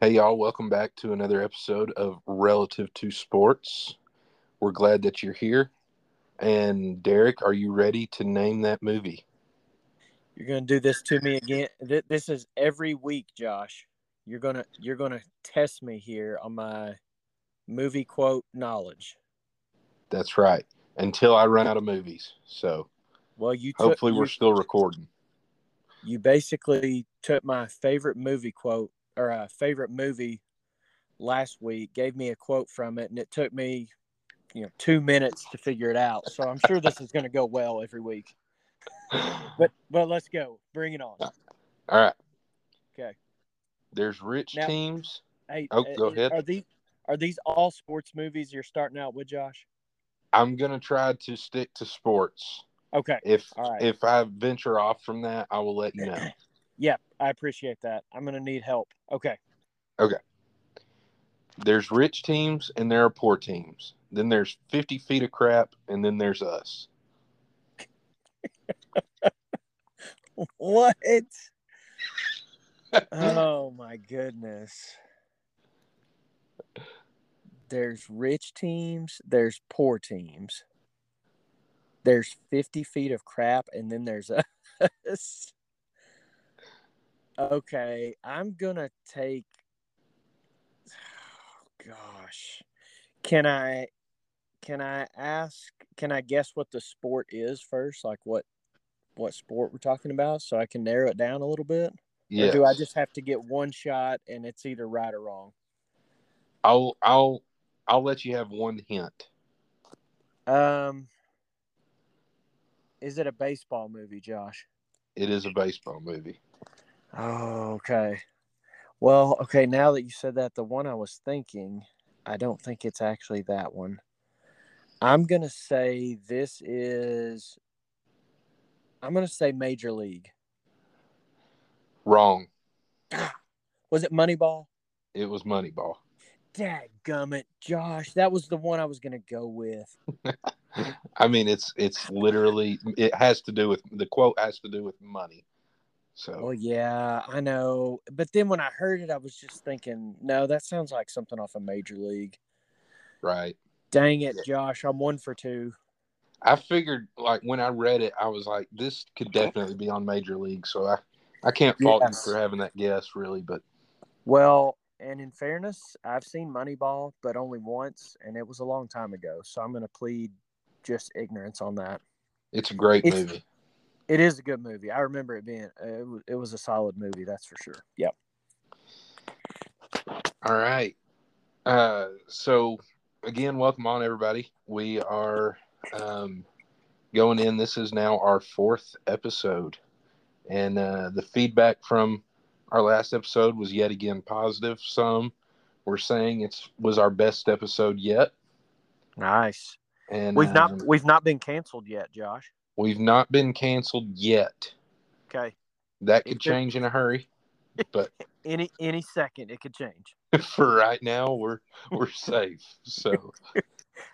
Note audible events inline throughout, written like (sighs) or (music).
Hey, y'all, welcome back to another episode of Relative to Sports. We're glad that you're here. And Derek, are you ready to name that movie? You're gonna do this to me again. This is every week, Josh. You're gonna you're gonna test me here on my movie quote knowledge. That's right. Until I run out of movies. So Well, you took, hopefully we're you, still recording. you basically took my favorite movie quote or a favorite movie last week, gave me a quote from it, and it took me you know two minutes to figure it out. So I'm sure this is gonna go well every week. But but let's go. Bring it on. All right. Okay. There's rich Now- teams. Hey, Oh, uh, go ahead. Are these are these all sports movies you're starting out with, Josh? I'm gonna try to stick to sports. Okay. If right. if I venture off from that, I will let you know. (clears throat) Yep, I appreciate that. I'm gonna need help. Okay. Okay. There's rich teams and there are poor teams. Then there's 50 feet of crap, and then there's us. (laughs) What? oh my goodness. There's rich teams, there's poor teams. There's 50 feet of crap, and then there's (laughs) us. Okay, I'm gonna take. (sighs) gosh, can I? Can I ask? Can I guess what the sport is first? Like what? What sport we're talking about, so I can narrow it down a little bit. Yeah. Do I just have to get one shot and it's either right or wrong? I'll I'll I'll let you have one hint. Um, is it a baseball movie, Josh? It is a baseball movie. Oh, okay. Well, okay. Now that you said that, the one I was thinking, I don't think it's actually that one. I'm gonna say this is. I'm gonna say Major League. Wrong. (sighs) Was it Moneyball? It was Moneyball. Dadgummit, Josh. That was the one I was gonna go with. (laughs) I mean, it's it's literally it has to do with the quote has to do with money. So Well, yeah, I know. But then when I heard it, I was just thinking, no, that sounds like something off a major league. right. Dang it, Josh. I'm one for two. I figured like when I read it, I was like, this could definitely be on Major League. So I I can't fault Yes. you for having that guess, really. But Well, and in fairness, I've seen Moneyball, but only once, and it was a long time ago. So I'm going to plead just ignorance on that. it's a great It's- movie. It is a good movie. I remember it being, uh, it was, it was a solid movie, that's for sure. Yep. All right. Uh, so again, welcome on everybody. We are um, going in. This is now our fourth episode, and uh, the feedback from our last episode was yet again positive. Some were saying it was our best episode yet, Nice. and We've not, um, we've not been canceled yet, Josh. We've not been canceled yet. Okay. That could change in a hurry, but (laughs) Any, any second it could change. (laughs) for right now we're we're safe so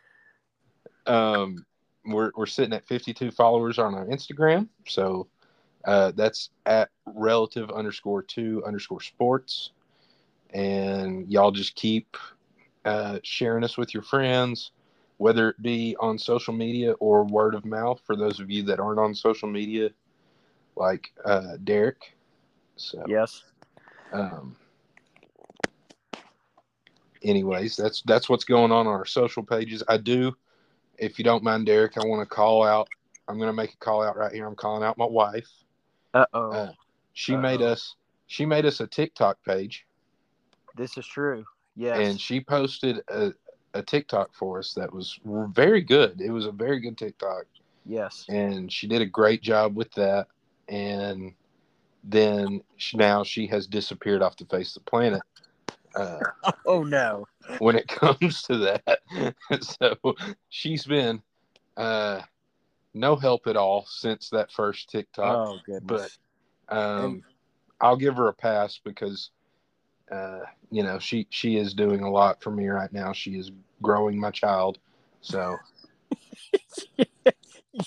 (laughs) um we're we're sitting at 52 followers on our instagram so uh that's at relative underscore two underscore sports and y'all just keep uh sharing us with your friends whether it be on social media or word of mouth for those of you that aren't on social media like uh derek so Yes. um, anyways, that's that's what's going on on our social pages. I do, if you don't mind, Derek, I want to call out. I'm going to make a call out right here. I'm calling out my wife. Uh-oh. Uh, she made Uh-oh. us. She made us a TikTok page, This is true. Yes. and she posted a, a TikTok for us that was very good. It was a very good TikTok, yes. and she did a great job with that. And then she, now she has disappeared off the face of the planet. Uh, (laughs) Oh no. when it (laughs) comes to that. (laughs) so she's been uh, no help at all since that first TikTok. oh goodness. um, and- I'll give her a pass because uh, you know she she is doing a lot for me right now. She is growing my child. So (laughs)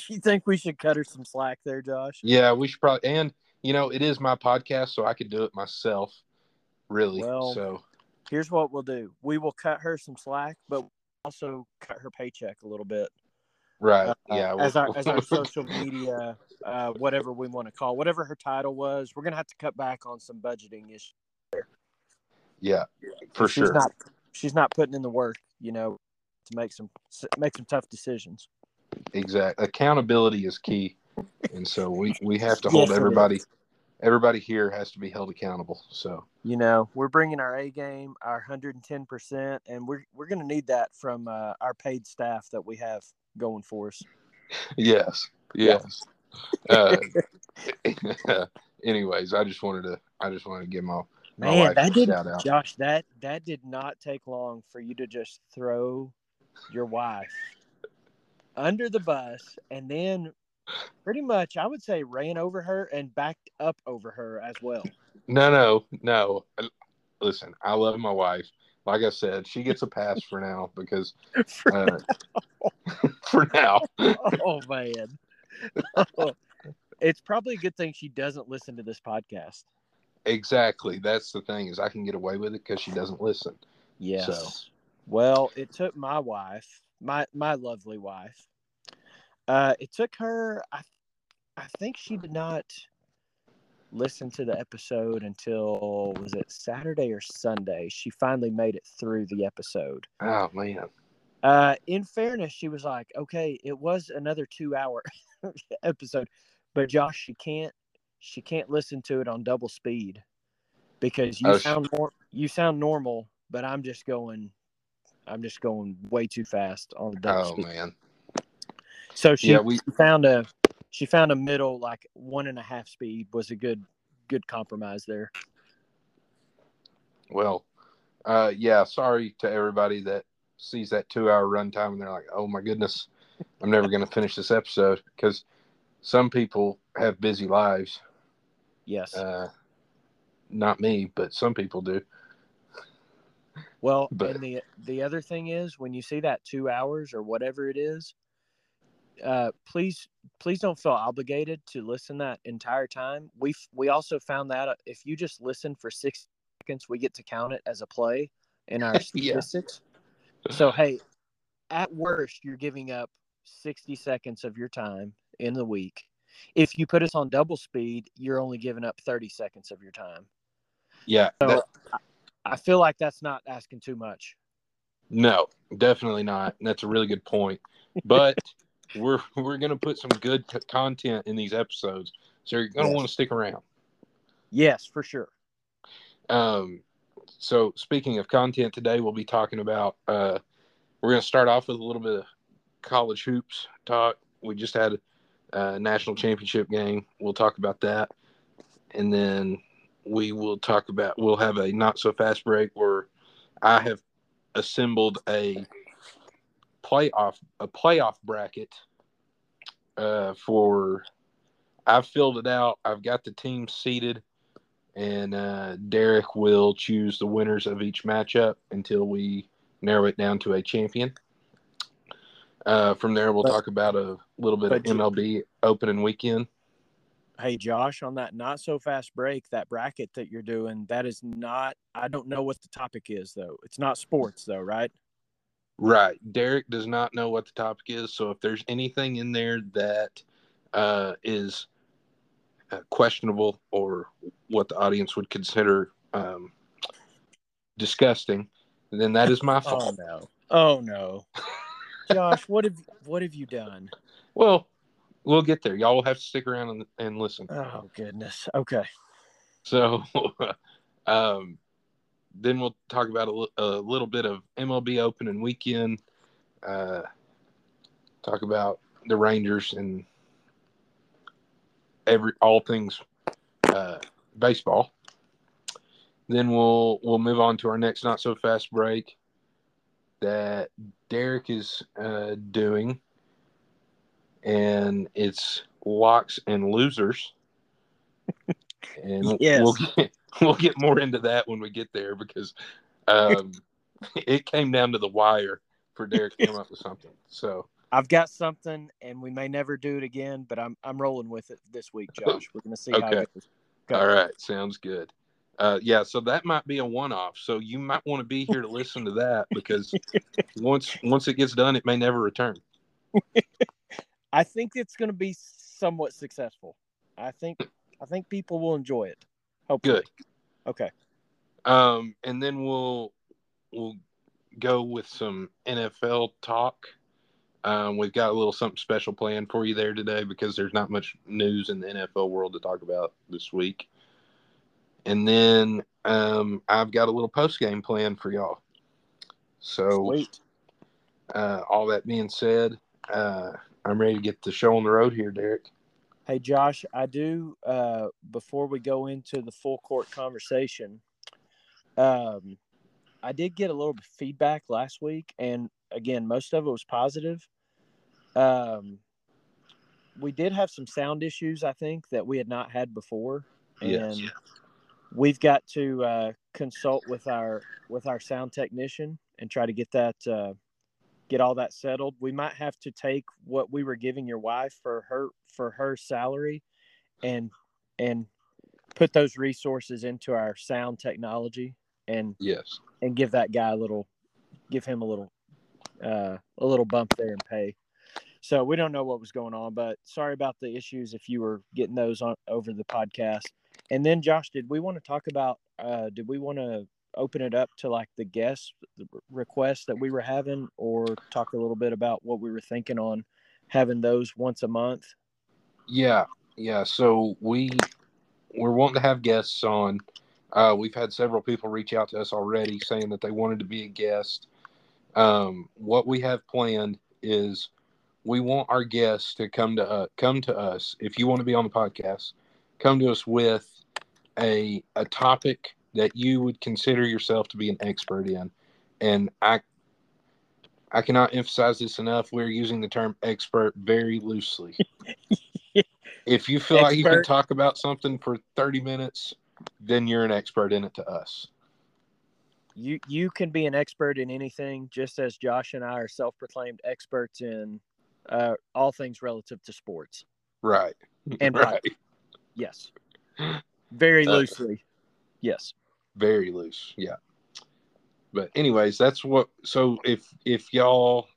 you think we should cut her some slack there, Josh? yeah, we should probably and you know it is my podcast, so I could do it myself. really. Well, so Here's what we'll do: we will cut her some slack, but also cut her paycheck a little bit. right, uh, yeah, as our as our (laughs) social media, uh, whatever we want to call, whatever her title was, we're gonna have to cut back on some budgeting issues. Yeah, for she's sure. not she's not putting in the work, you know, to make some make some tough decisions. Exact accountability is key, and so we we have to (laughs) hold Yes, everybody. Everybody here has to be held accountable. So You know, we're bringing our A game, our hundred and ten percent, and we're we're gonna need that from uh, our paid staff that we have going for us. yes, yes. uh, (laughs) anyways, I just wanted to I just wanted to give my Man, that did. Josh. That that did not take long for you to just throw your wife under the bus, and then pretty much, I would say, ran over her and backed up over her as well. No, no, no. Listen, I love my wife. Like I said, she gets a pass for now because (laughs) uh, (laughs) for now. oh man, (laughs) it's probably a good thing she doesn't listen to this podcast. Exactly. That's the thing is I can get away with it because she doesn't listen. Yes. So. Well, it took my wife, my my lovely wife. Uh, it took her. I, I think she did not listen to the episode until was it Saturday or Sunday. She finally made it through the episode. Oh man. Uh, in fairness, she was like, "Okay, it was another two-hour (laughs) episode, but Josh, she can't, she can't listen to it on double speed because you Oh, sound more, you sound normal, but I'm just going, I'm just going way too fast on the double Oh speed. man. So she Yeah, we found a, she found a middle like one and a half speed was a good, good compromise there. well, uh yeah, sorry to everybody that sees that two hour runtime and they're like, Oh my goodness, I'm never gonna finish this episode because some people have busy lives. Yes. Uh not me, but some people do. Well, (laughs) But- and the the other thing is when you see that two hours or whatever it is, uh, please please don't feel obligated to listen that entire time. We we also found that uh, if you just listen for six seconds, we get to count it as a play in our (laughs) Yeah. statistics. So hey, at worst, you're giving up sixty seconds of your time in the week. If you put us on double speed, you're only giving up thirty seconds of your time. Yeah. So that- I feel like that's not asking too much. No, definitely not. And that's a really good point. But (laughs) we're we're gonna put some good c- content in these episodes, so you're gonna Yes. want to stick around. Yes, for sure. Um, so speaking of content today, we'll be talking about. Uh, we're gonna start off with a little bit of college hoops talk. We just had a national championship game. We'll talk about that, and then we will talk about. We'll have a not so fast break where I have assembled a playoff a playoff bracket uh, for. I've filled it out. I've got the team seated, and uh, Derek will choose the winners of each matchup until we narrow it down to a champion. Uh, from there, we'll But- talk about a little bit of MLB opening weekend. Hey, Josh, on that not so fast break, that bracket that you're doing, that is not, I don't know what the topic is, though. It's not sports, though, right? Right. Derek does not know what the topic is. So if there's anything in there that uh, is uh, questionable or what the audience would consider um, disgusting, then that is my (laughs) fault. Oh, no. Oh, no. Josh, what have what have you done? Well, we'll get there. Y'all will have to stick around and, and listen. Oh, goodness. Okay. So (laughs) um, then we'll talk about a, a little bit of MLB opening weekend. Uh, talk about the Rangers and every all things uh, baseball. Then we'll we'll move on to our next not so fast break that Derek is uh, doing, and it's locks and losers. (laughs) And Yes. we'll get, (laughs) we'll get more into that when we get there because um, (laughs) it came down to the wire for Derek to come up with something. So I've got something, and we may never do it again, but I'm I'm rolling with it this week, Josh. We're gonna see how Okay. it goes. Go. all right, sounds good. Uh, yeah, so that might be a one-off. So you might want to be here to listen to that because once once it gets done, it may never return. (laughs) I think it's going to be somewhat successful. I think I think people will enjoy it. Hopefully. Good. Okay. Um, and then we'll we'll go with some NFL talk. Um, we've got a little something special planned for you there today because there's not much news in the NFL world to talk about this week. And then um, I've got a little post game plan for y'all. So, uh, all that being said, uh, I'm ready to get the show on the road here, Derek. Hey Josh, I do uh before we go into the full court conversation, um I did get a little bit of feedback last week and again most of it was positive. Um we did have some sound issues I think that we had not had before and Yes. We've got to uh consult with our with our sound technician and try to get that uh get all that settled. We might have to take what we were giving your wife for her for her salary and and put those resources into our sound technology and Yes. and give that guy a little give him a little uh a little bump there in pay. So we don't know what was going on, but sorry about the issues if you were getting those on over the podcast. And then Josh, did we want to talk about uh did we want to open it up to like the guest requests that we were having or talk a little bit about what we were thinking on having those once a month? Yeah, yeah. So we we're wanting to have guests on. Uh, we've had several people reach out to us already saying that they wanted to be a guest. Um, what we have planned is we want our guests to come to uh, come to us. If you want to be on the podcast, come to us with a a topic that you would consider yourself to be an expert in. And I I cannot emphasize this enough. We're using the term expert very loosely. (laughs) if you feel like you can talk about something for 30 minutes, then you're an expert in it to us. You you can be an expert in anything, just as Josh and I are self-proclaimed experts in uh, all things relative to sports. Right. And (laughs) right. Yes, (laughs) very Uh, loosely. Yes. Very loose. Yeah. But anyways, that's what so if if y'all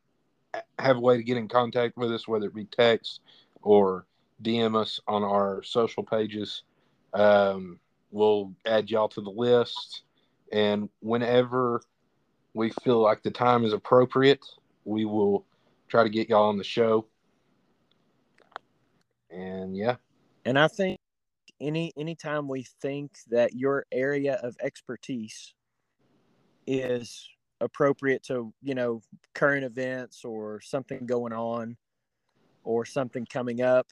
have a way to get in contact with us, whether it be text or DM us on our social pages, um, we'll add y'all to the list. And whenever we feel like the time is appropriate, we will try to get y'all on the show. And yeah, And I think any anytime we think that your area of expertise is appropriate to, you know, current events or something going on or something coming up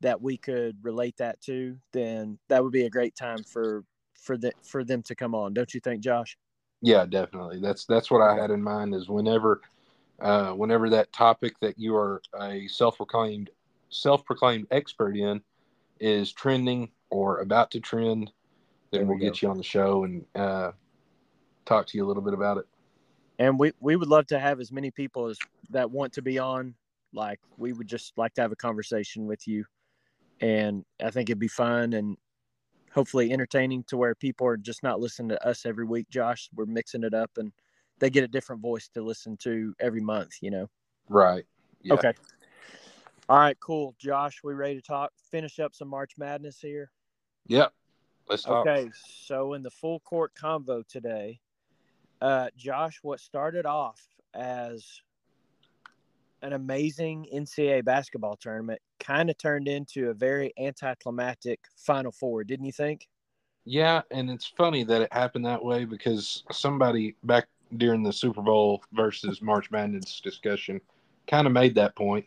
that we could relate that to, then that would be a great time for for the for them to come on. Don't you think, Josh? Yeah, definitely. That's that's what I had in mind is whenever uh, whenever that topic that you are a self-proclaimed self-proclaimed expert in is trending or about to trend, then we we'll get you on the show and uh, talk to you a little bit about it. and we we would love to have as many people as that want to be on like we would just like to have a conversation with you and i think it'd be fun and hopefully entertaining to where people are just not listening to us every week josh we're mixing it up and they get a different voice to listen to every month you know Right. Yeah. okay all right cool josh we ready to talk finish up some march madness here Yep. Let's talk. Okay, so in the full court convo today, uh, Josh, what started off as an amazing NCAA basketball tournament kind of turned into a very anticlimactic Final Four, didn't you think? Yeah, and it's funny that it happened that way because somebody back during the Super Bowl versus March Madness discussion kind of made that point.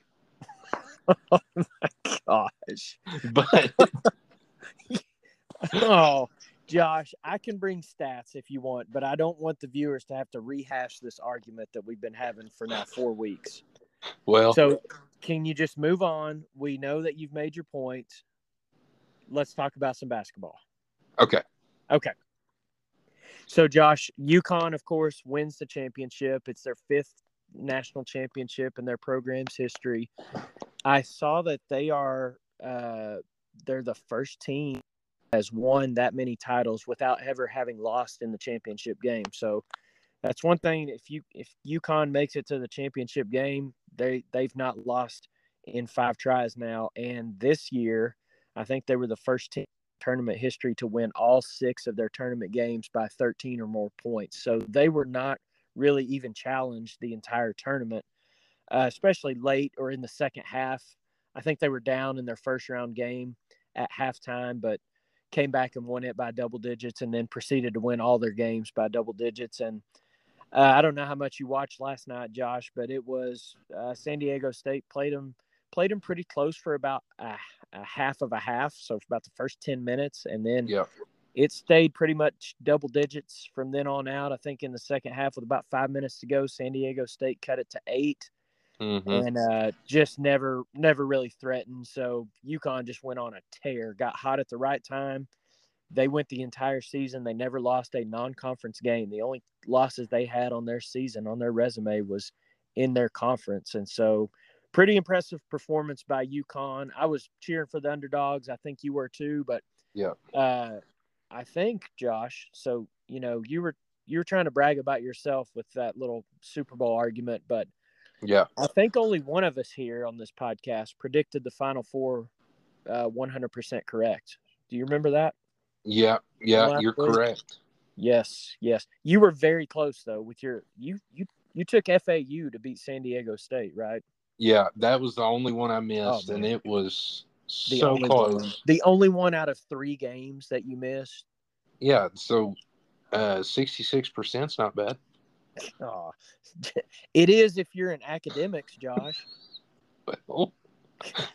(laughs) Oh my gosh. But (laughs) Oh, Josh, I can bring stats if you want, but I don't want the viewers to have to rehash this argument that we've been having for now four weeks. well, So, can you just move on? We know that you've made your point. Let's talk about some basketball. okay. Okay. So, Josh, UConn, of course, wins the championship. It's their fifth national championship in their program's history. I saw that they are uh, they're the first team has won that many titles without ever having lost in the championship game. So that's one thing. If you if UConn makes it to the championship game, they they've not lost in five tries now. And this year, I think they were the first team tournament history to win all six of their tournament games by 13 or more points. So they were not really even challenged the entire tournament, uh, especially late or in the second half. I think they were down in their first round game at halftime, but came back and won it by double digits and then proceeded to win all their games by double digits. And uh, I don't know how much you watched last night, Josh, but it was uh, San Diego State played them played them pretty close for about a, a, half of a half, so about the first ten minutes, and then yeah. it stayed pretty much double digits from then on out. I think in the second half, with about five minutes to go, San Diego State cut it to 8 mm-hmm. and uh, just never never really threatened. So UConn just went on a tear, got hot at the right time. They went the entire season. They never lost a non-conference game. The only losses they had on their season on their resume was in their conference, and so pretty impressive performance by UConn. I was cheering for the underdogs. I think you were too, but yeah, uh, I think Josh. So you know, you were you were trying to brag about yourself with that little Super Bowl argument, but yeah, I think only one of us here on this podcast predicted the Final Four uh, 100% correct. Do you remember that? Yeah, yeah, you're correct. Yes, yes. You were very close though with your you you you took FAU to beat San Diego State, right? Yeah, that was the only one I missed, oh, and it was the so close. One. The only one out of three games that you missed. Yeah, so uh, sixty-six percent's not bad. Oh, (laughs) it is if you're in academics, Josh. Well,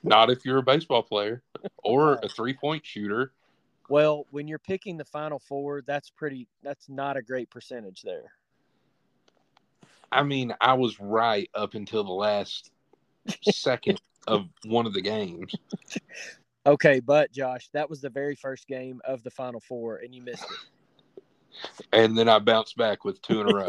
not if you're a baseball player or a three-point shooter. Well, when you're picking the final four, that's pretty. That's not a great percentage there. I mean, I was right up until the last second of one of the games. (laughs) Okay, but Josh, that was the very first game of the Final Four, and you missed it. And then I bounced back with two in a row.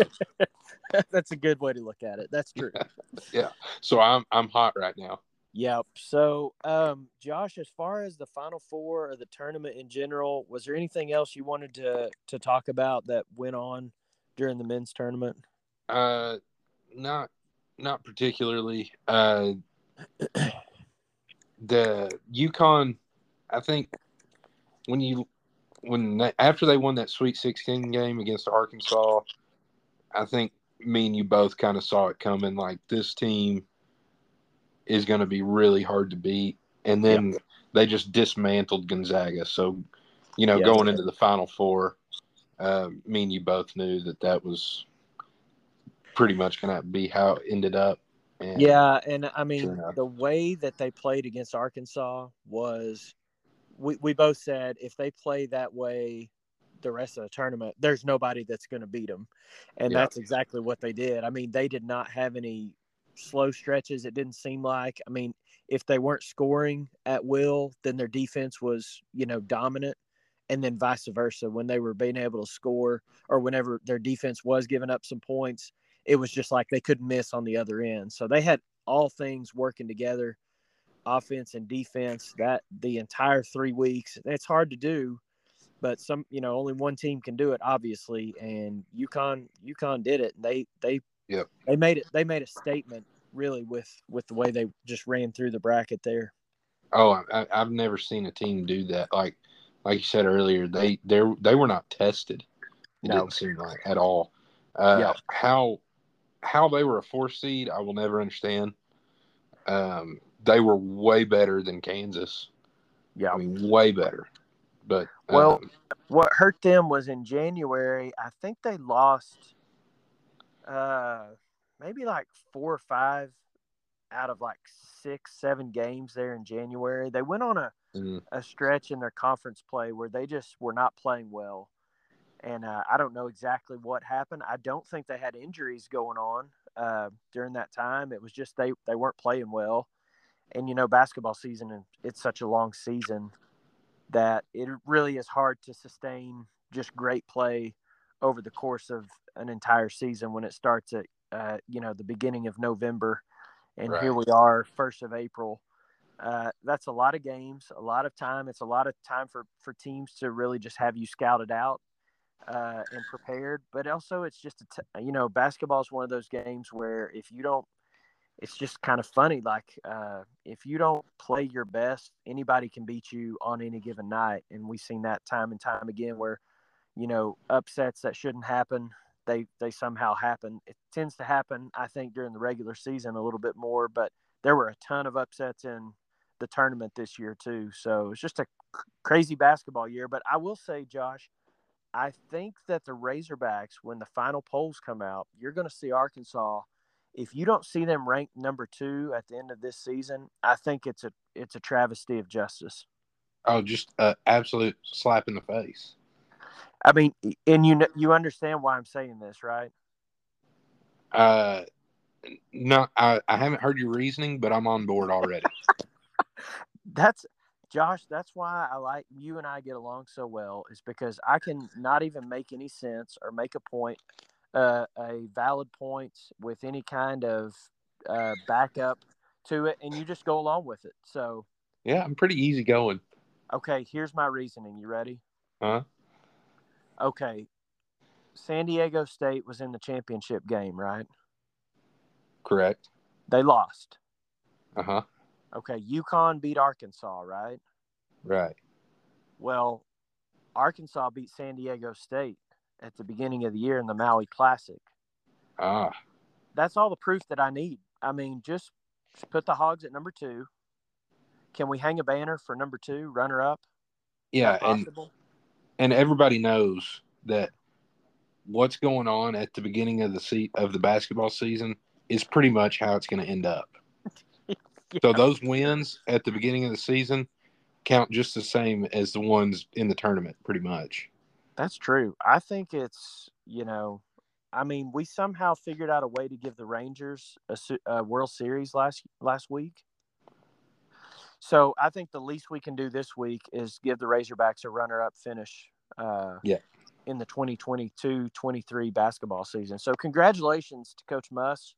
(laughs) That's a good way to look at it. That's true. (laughs) yeah. So I'm I'm hot right now. Yep. So, um, Josh, as far as the Final Four or the tournament in general, was there anything else you wanted to to talk about that went on during the men's tournament? Uh, not not particularly. Uh, (clears throat) the UConn, I think, when you when they, after they won that Sweet Sixteen game against Arkansas, I think me and you both kind of saw it coming. Like this team is going to be really hard to beat, and then yep. they just dismantled Gonzaga. So, you know, yep. going into the Final Four, uh, me and you both knew that that was pretty much going to be how it ended up. And yeah, and I mean sure the way that they played against Arkansas was, we we both said if they play that way the rest of the tournament, there's nobody that's going to beat them, and yeah. that's exactly what they did. I mean, they did not have any slow stretches. It didn't seem like. I mean, if they weren't scoring at will, then their defense was you know dominant and then vice versa when they were being able to score or whenever their defense was giving up some points it was just like they couldn't miss on the other end. So they had all things working together, offense and defense, that the entire three weeks. It's hard to do, but some you know only one team can do it, obviously. And UConn UConn did it. They they yep. they made it. They made a statement really with with the way they just ran through the bracket there. Oh, I, have never seen a team do that. Like like you said earlier, they they they were not tested. It no. didn't seem like at all. Uh, yeah. How how they were a four seed, I will never understand. Um, they were way better than Kansas. Yeah, I mean, way better. But well, um, what hurt them was in January. I think they lost, uh, maybe like four or five out of like six, seven games there in January. They went on a mm-hmm. a stretch in their conference play where they just were not playing well and uh, I don't know exactly what happened. I don't think they had injuries going on uh, during that time. It was just they they weren't playing well, and you know basketball season and it's such a long season that it really is hard to sustain just great play over the course of an entire season when it starts at uh, you know the beginning of November, and right. here we are, first of April. Uh, that's a lot of games, a lot of time. It's a lot of time for for teams to really just have you scouted out uh, and prepared. But also, it's just a t- you know, basketball is one of those games where if you don't, it's just kind of funny. Like uh, if you don't play your best, anybody can beat you on any given night, and we've seen that time and time again where you know upsets that shouldn't happen they they somehow happen. It tends to happen, I think, during the regular season a little bit more, but there were a ton of upsets in the tournament this year too. So it's just a crazy basketball year. But I will say, Josh, I think that the Razorbacks, when the final polls come out, you're going to see Arkansas. If you don't see them ranked number two at the end of this season, I think it's a it's a travesty of justice. Oh, just an absolute slap in the face. I mean, and you you understand why I'm saying this, right? Uh, no, I, I haven't heard your reasoning, but I'm on board already. (laughs) that's Josh. That's why I like you and I get along so well. Is because I can not even make any sense or make a point, uh, a valid point with any kind of uh, backup to it, and you just go along with it. So yeah, I'm pretty easy going. Okay, here's my reasoning. You ready? Huh? okay, San Diego State was in the championship game, right? Correct. They lost. Uh huh. Okay, UConn beat Arkansas, right? Right. Well, Arkansas beat San Diego State at the beginning of the year in the Maui Classic. Ah. That's all the proof that I need. I mean, just put the Hogs at number two. Can we hang a banner for number two, runner up? Yeah, and and everybody knows that what's going on at the beginning of the se- of the basketball season is pretty much how it's going to end up. (laughs) yeah. So those wins at the beginning of the season count just the same as the ones in the tournament, pretty much. That's true. I think it's you know, I mean, we somehow figured out a way to give the Rangers a, a World Series last last week. So I think the least we can do this week is give the Razorbacks a runner-up finish. Uh, yeah. In the 2022-23 basketball season. So congratulations to Coach Muss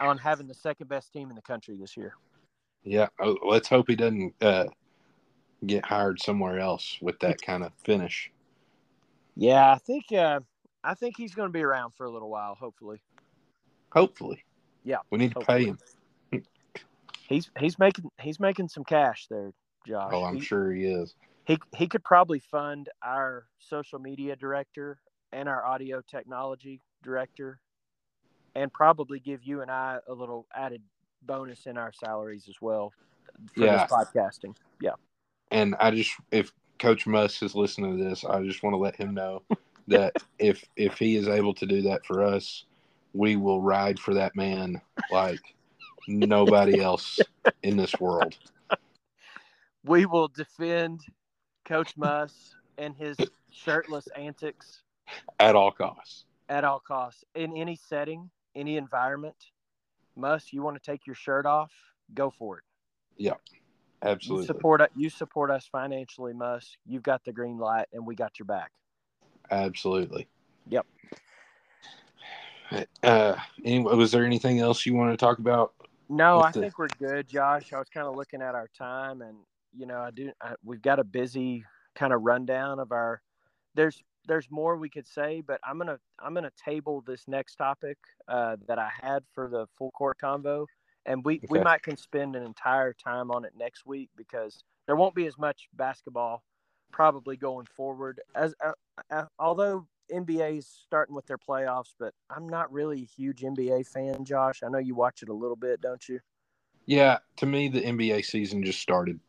on having the second best team in the country this year. Yeah. Oh, let's hope he doesn't uh, get hired somewhere else with that kind of finish. Yeah, I think uh, I think he's going to be around for a little while. Hopefully. Hopefully. Yeah. We need hopefully. to pay him he's he's making he's making some cash there, Josh. Oh, I'm he, sure he is. He he could probably fund our social media director and our audio technology director, and probably give you and I a little added bonus in our salaries as well for yeah. this podcasting. Yeah. And I just if Coach Muss is listening to this, I just want to let him know (laughs) that if if he is able to do that for us, we will ride for that man like nobody else in this world. We will defend Coach Muss and his shirtless antics at all costs. At all costs, in any setting, any environment. Muss, you want to take your shirt off? Go for it. Yeah, absolutely. You support you support us financially, Muss. You've got the green light, and we got your back. Absolutely. Yep. Uh, anyway, was there anything else you want to talk about no, I the... think we're good, Josh. I was kind of looking at our time, and you know, I do. I, we've got a busy kind of rundown of our. There's there's more we could say, but I'm gonna I'm gonna table this next topic uh, that I had for the full court convo, and we okay. we might can spend an entire time on it next week because there won't be as much basketball probably going forward as uh, uh, although NBA is starting with their playoffs, but I'm not really a huge NBA fan, Josh. I know you watch it a little bit, don't you? Yeah, to me, the NBA season just started.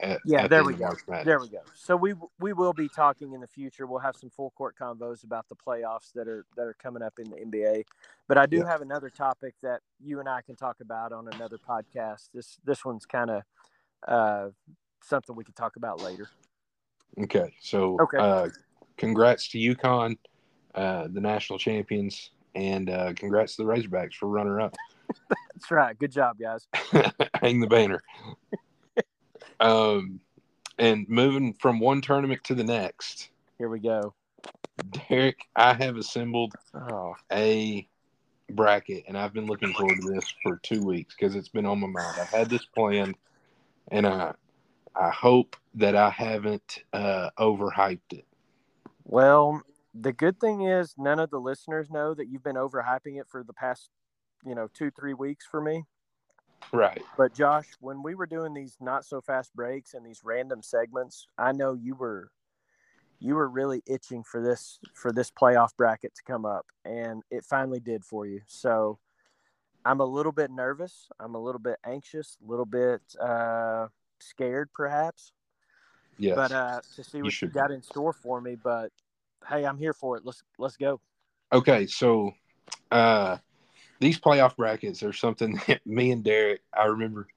At, yeah, at there the we go. There we go. So we we will be talking in the future. We'll have some full court convos about the playoffs that are that are coming up in the NBA. But I do yeah. have another topic that you and I can talk about on another podcast. This this one's kind of uh, something we can talk about later. Okay, so okay. Uh, congrats to UConn uh, the national champions, and uh, congrats to the Razorbacks for runner up. (laughs) That's right. Good job, guys. (laughs) Hang the banner. Um, and moving from one tournament to the next. Here we go. Derek, I have assembled oh. a bracket, and I've been looking forward to this for two weeks because it's been on my mind. I've had this planned and I I hope that I haven't uh, overhyped it. Well, the good thing is none of the listeners know that you've been overhyping it for the past, you know, two three weeks for me. Right. But Josh, when we were doing these not so fast breaks and these random segments, I know you were you were really itching for this for this playoff bracket to come up and it finally did for you. So I'm a little bit nervous, I'm a little bit anxious, a little bit uh scared perhaps. Yes. But uh to see what you, should got in store for me, but hey, I'm here for it. Let's let's go. Okay, so uh these playoff brackets are something (laughs) that me and Derek, I remember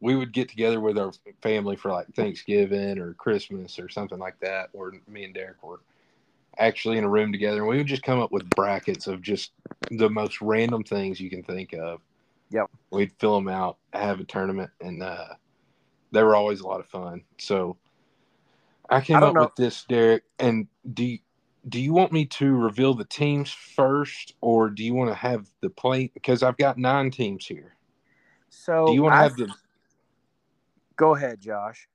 we would get together with our family for like Thanksgiving or Christmas or something like that, where me and Derek were actually in a room together and we would just come up with brackets of just the most random things you can think of. Yep. We'd fill them out, have a tournament, and uh, they were always a lot of fun. So I came I up know- with this, Derek. And do you, do you want me to reveal the teams first, or do you want to have the play? Because I've got nine teams here. So Do you want to I- have the go ahead, Josh.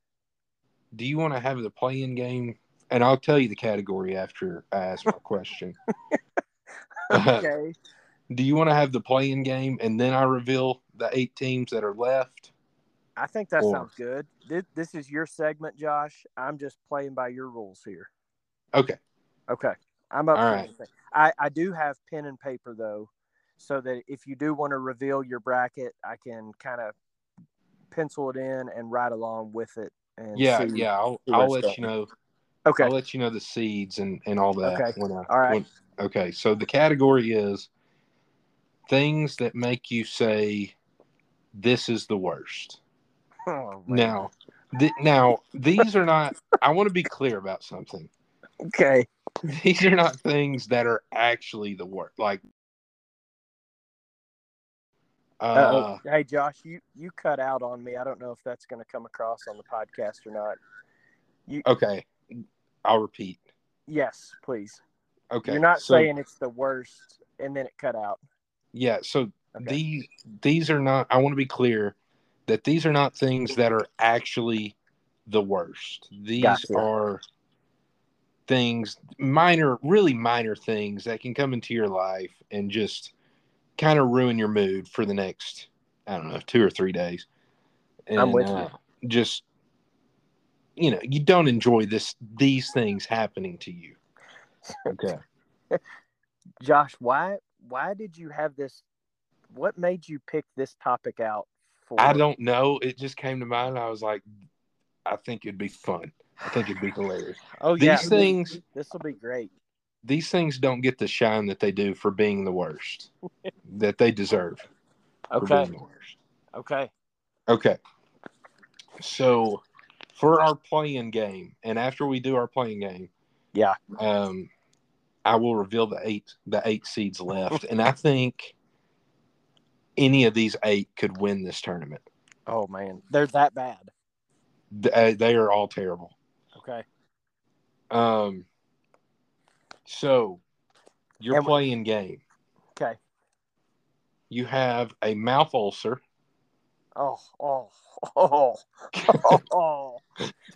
Do you want to have the play-in game? And I'll tell you the category after I ask my question. (laughs) (laughs) Uh, okay. Do you want to have the play-in game and then I reveal the eight teams that are left? I think that Or- sounds good. This, this is your segment, Josh. I'm just playing by your rules here. Okay. Okay. I'm up All for right. anything. I, I do have pen and paper though, so that if you do want to reveal your bracket, I can kind of pencil it in and ride along with it. And Yeah, see- yeah. I'll, see I'll let going. you know. Okay. I'll let you know the seeds and, and all that. Okay. When I, All right. when- okay. So the category is things that make you say, "This is the worst." Oh, man. Now, th- now these are not. I want to be clear about something. Okay. (laughs) These are not things that are actually the worst. Like, uh, Uh, hey, Josh, you you cut out on me. I don't know if that's going to come across on the podcast or not. You, okay. I'll repeat. Yes, please. Okay. You're not so- saying it's the worst, and then it cut out. Yeah, so Okay. these these are not I want to be clear that these are not things that are actually the worst. These Gotcha. are things minor really minor things that can come into your life and just kind of ruin your mood for the next I don't know, 2 or 3 days. And I'm with uh, just you know, you don't enjoy this these things happening to you. Okay. (laughs) Josh, why why did you have this? What made you pick this topic out for? I don't know. It just came to mind. I was like, I think it'd be fun. I think it'd be hilarious. Oh These yeah, things, This will be great. these things don't get the shine that they do for being the worst (laughs) that they deserve. For Okay. being the worst. Okay. Okay. So, for our play-in game, and after we do our play-in game, Yeah. um, I will reveal the eight the eight seeds left, and I think any of these eight could win this tournament. Oh man, they're that bad. Th- uh, They are all terrible. Okay. Um. So, your And- play-in game. Okay. You have a mouth ulcer. Oh oh (laughs) oh oh. oh.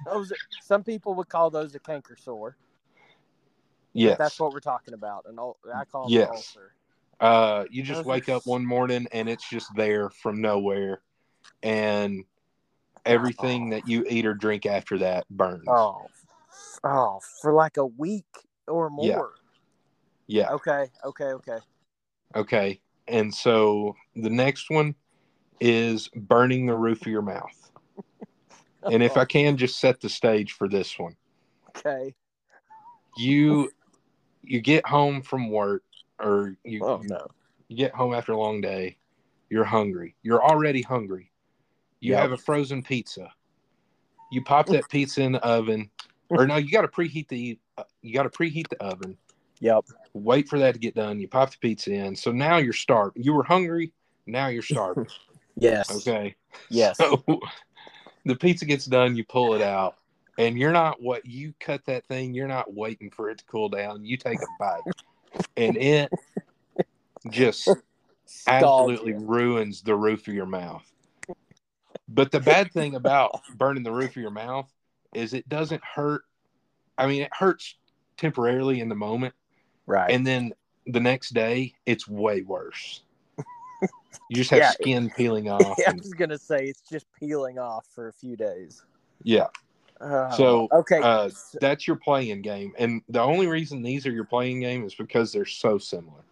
Those some people would call those a canker sore. Yes. That's what we're talking about. And I call them Yes. an ulcer. Uh, you just Those are wake up one morning and it's just there from nowhere, and everything oh. that you eat or drink after that burns. Oh. Oh, for like a week or more. Yeah. Yeah. Okay. Okay. Okay. Okay. And so the next one is burning the roof of your mouth. And if I (laughs) can just set the stage for this one. Okay. you you get home from work or you, Oh no. you get home after a long day you're hungry you're already hungry you Yep. have a frozen pizza you pop that pizza in the oven or no you got to preheat the uh, you got to preheat the oven Yep. wait for that to get done you pop the pizza in so now you're starved you were hungry now you're starving (laughs) Yes. okay Yes. so (laughs) the pizza gets done, you pull it out, and you're not what you cut that thing, you're not waiting for it to cool down. You take a bite, and it just (laughs) absolutely you. ruins the roof of your mouth. But the bad thing about burning the roof of your mouth is it doesn't hurt. I mean, it hurts temporarily in the moment, Right. and then the next day it's way worse. You just have Yeah. skin peeling (laughs) off. yeah, I and- was gonna say it's just peeling off for a few days. yeah, Oh, So, okay, uh, that's your play-in game, and the only reason these are your play-in game is because they're so similar.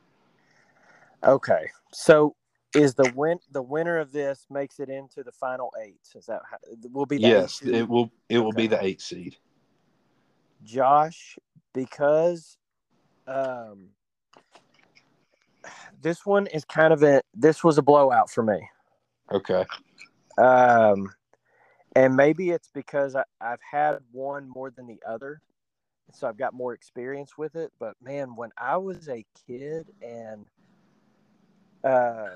okay. So is the win the winner of this makes it into the final eight? Is that how, will be? The Yes, it will. It will be the eight seed. Josh because um this one is kind of a this was a blowout for me. Okay. Um and maybe it's because I, I've had one more than the other. So I've got more experience with it. But man, when I was a kid and uh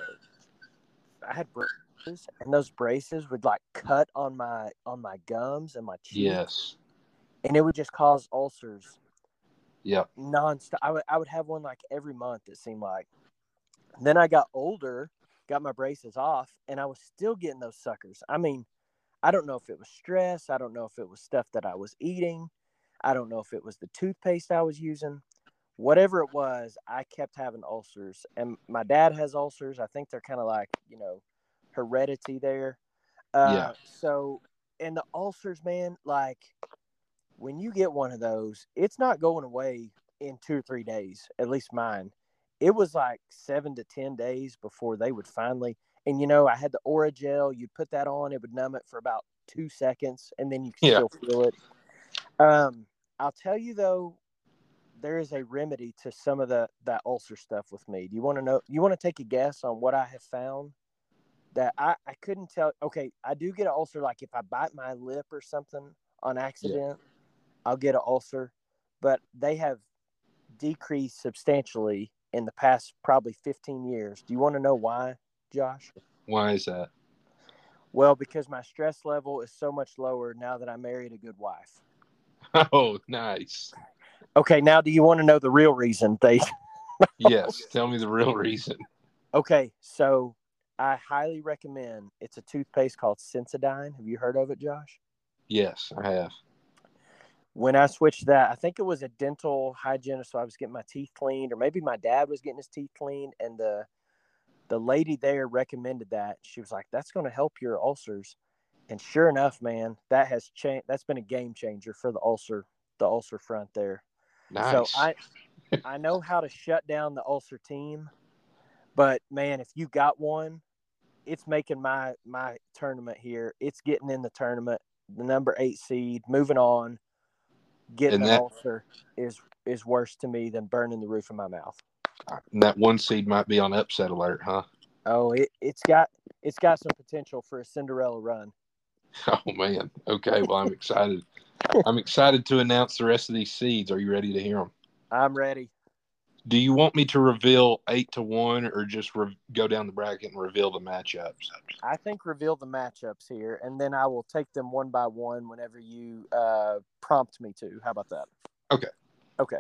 I had braces and those braces would like cut on my on my gums and my cheeks Yes. and it would just cause ulcers Yeah, nonstop. I would I would have one like every month. It seemed like. Then I got older, got my braces off, and I was still getting those suckers. I mean, I don't know if it was stress. I don't know if it was stuff that I was eating. I don't know if it was the toothpaste I was using. Whatever it was, I kept having ulcers. And my dad has ulcers. I think they're kind of like, you know, heredity there. Uh, Yeah. So, and the ulcers, man, like when you get one of those, it's not going away in two or three days, at least mine. It was like seven to 10 days before they would finally, and you know, I had the Orajel, you'd put that on, it would numb it for about two seconds, and then you could Yeah. still feel it. Um, I'll tell you though, there is a remedy to some of the that ulcer stuff with me. Do you want to know? You want to take a guess on what I have found? That I I couldn't tell. Okay, I do get an ulcer. Like if I bite my lip or something on accident, I'll get an ulcer. But they have decreased substantially in the past probably 15 years. Do you want to know why, Josh? Why is that? Well, because my stress level is so much lower now that I married a good wife. (laughs) Oh, nice. Okay, now do you want to know the real reason they Yes. Tell me the real reason. Okay, so I highly recommend it's a toothpaste called Sensodyne. Have you heard of it, Josh? Yes, I have. When I switched that, I think it was a dental hygienist, so I was getting my teeth cleaned, or maybe my dad was getting his teeth cleaned, and the the lady there recommended that. She was like, "That's going to help your ulcers," and sure enough, man, that has changed. That's been a game changer for the ulcer, the ulcer front there. Nice. So I (laughs) I know how to shut down the ulcer team, but man, if you got one, it's making my my tournament here. It's getting in the tournament, the number eight seed, moving on. Getting And an ulcer is is worse to me than burning the roof of my mouth. And that one seed might be on upset alert, huh? Oh, it, it's got it's got some potential for a Cinderella run. (laughs) Oh man. Okay. Well, I'm excited. (laughs) (laughs) I'm excited to announce the rest of these seeds. Are you ready to hear them? I'm ready. Do you want me to reveal eight to one, or just re- go down the bracket and reveal the matchups? I think reveal the matchups here, and then I will take them one by one whenever you uh, prompt me to. How about that? Okay. Okay.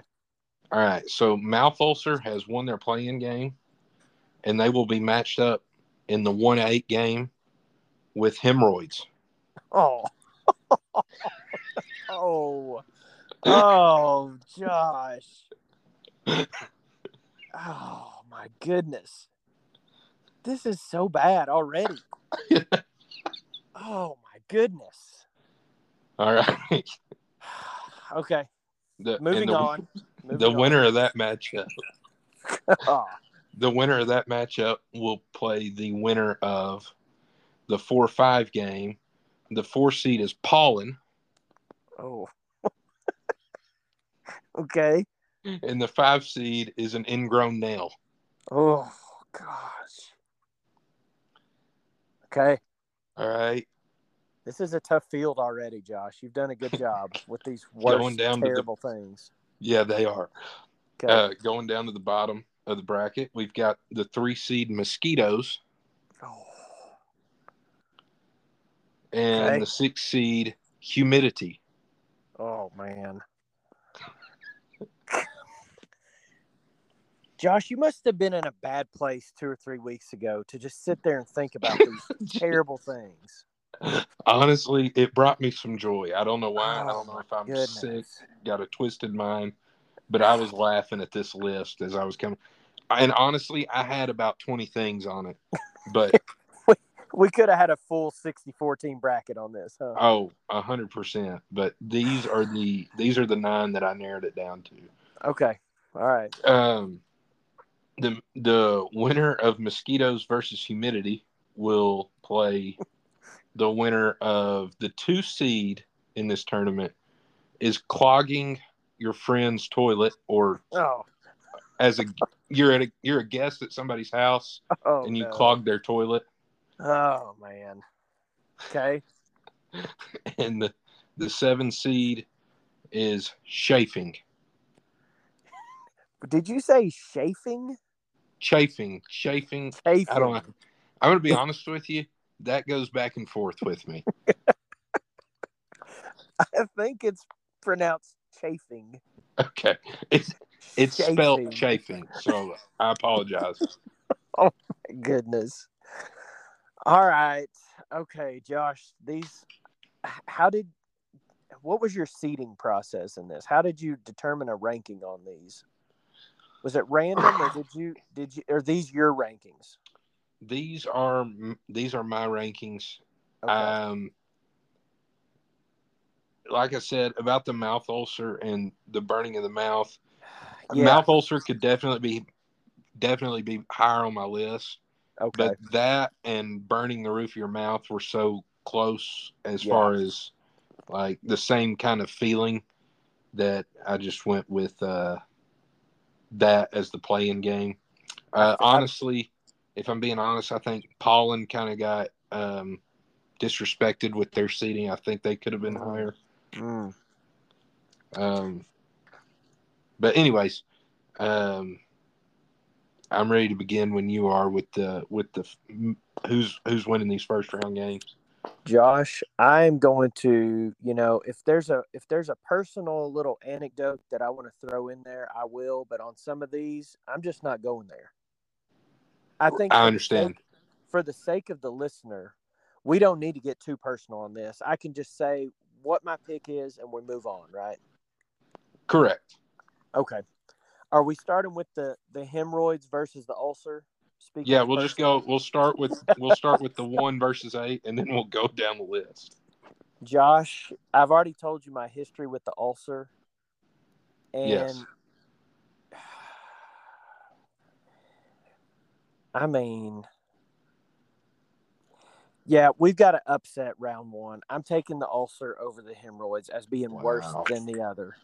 All right. So mouth ulcer has won their play-in game, and they will be matched up in the one eight game with hemorrhoids. Oh. (laughs) oh. (laughs) Oh, Josh. (laughs) Oh, my goodness. This is so bad already. (laughs) Oh, my goodness. All right. (sighs) Okay. The, Moving the, on. The on. winner of that matchup, Oh, the winner of that matchup will play the winner of the four five game. The four seed is Pollen, oh. (laughs) okay. and the five seed is an ingrown nail. Oh, gosh. Okay. All right. This is a tough field already, Josh. You've done a good job (laughs) with these worst, Going down to the- terrible things. Yeah, they are. Okay. Uh, going down to the bottom of the bracket, we've got the three seed mosquitoes oh. and Okay. the six seed humidity. Oh man. Josh, you must have been in a bad place two or three weeks ago to just sit there and think about (laughs) these terrible things. Honestly, it brought me some joy. I don't know why. I Oh, don't know if I'm Goodness. sick, got a twisted mind, but I was laughing at this list as I was coming. And honestly, I had about 20 things on it. But (laughs) We could have had a full 64 team bracket on this, huh? oh, a 100%. But these are the these are the nine that I narrowed it down to. Okay. All right. Um, the the winner of mosquitoes versus humidity will play (laughs) the winner of the two seed in this tournament is clogging your friend's toilet or Oh, as a you're at a you're a guest at somebody's house oh and you no. clog their toilet Oh man. Okay. and the the seven seed is chafing Did you say chafing? chafing chafing Chafing. I don't know. I'm gonna be honest with you. That goes back and forth with me. (laughs) I think it's pronounced chafing. Okay, it's it's spelled Chafing. chafing, so I apologize. (laughs) Oh my goodness. All right. Okay, Josh. These. How did? What was your seating process in this? How did you determine a ranking on these? Was it random, or did you did you? Are these your rankings? These are these are my rankings. Okay. Um, like I said about the mouth ulcer and the burning of the mouth. (sighs) yeah. Mouth ulcer could definitely be definitely be higher on my list, okay. but that and burning the roof of your mouth were so close as Yeah. far as like the same kind of feeling that I just went with uh, that as the play-in game. Uh, honestly, if I'm being honest, I think Pollen kind of got um, disrespected with their seating. I think they could have been higher. Mm. Um, but anyways, um, I'm ready to begin when you are with the with the who's who's winning these first round games. Josh, I'm going to, you know, if there's a if there's a personal little anecdote that I want to throw in there, I will. But on some of these, I'm just not going there. I think I understand. for the sake of the listener, we don't need to get too personal on this. I can just say what my pick is, and we move on, right? Correct. Okay. Are we starting with the the hemorrhoids versus the ulcer? Speaking Yeah, we'll just go. We'll start with we'll start with the one versus eight, and then we'll go down the list. Josh, I've already told you my history with the ulcer. And Yes. I mean, yeah, we've got to upset round one. I'm taking the ulcer over the hemorrhoids as being worse than the other.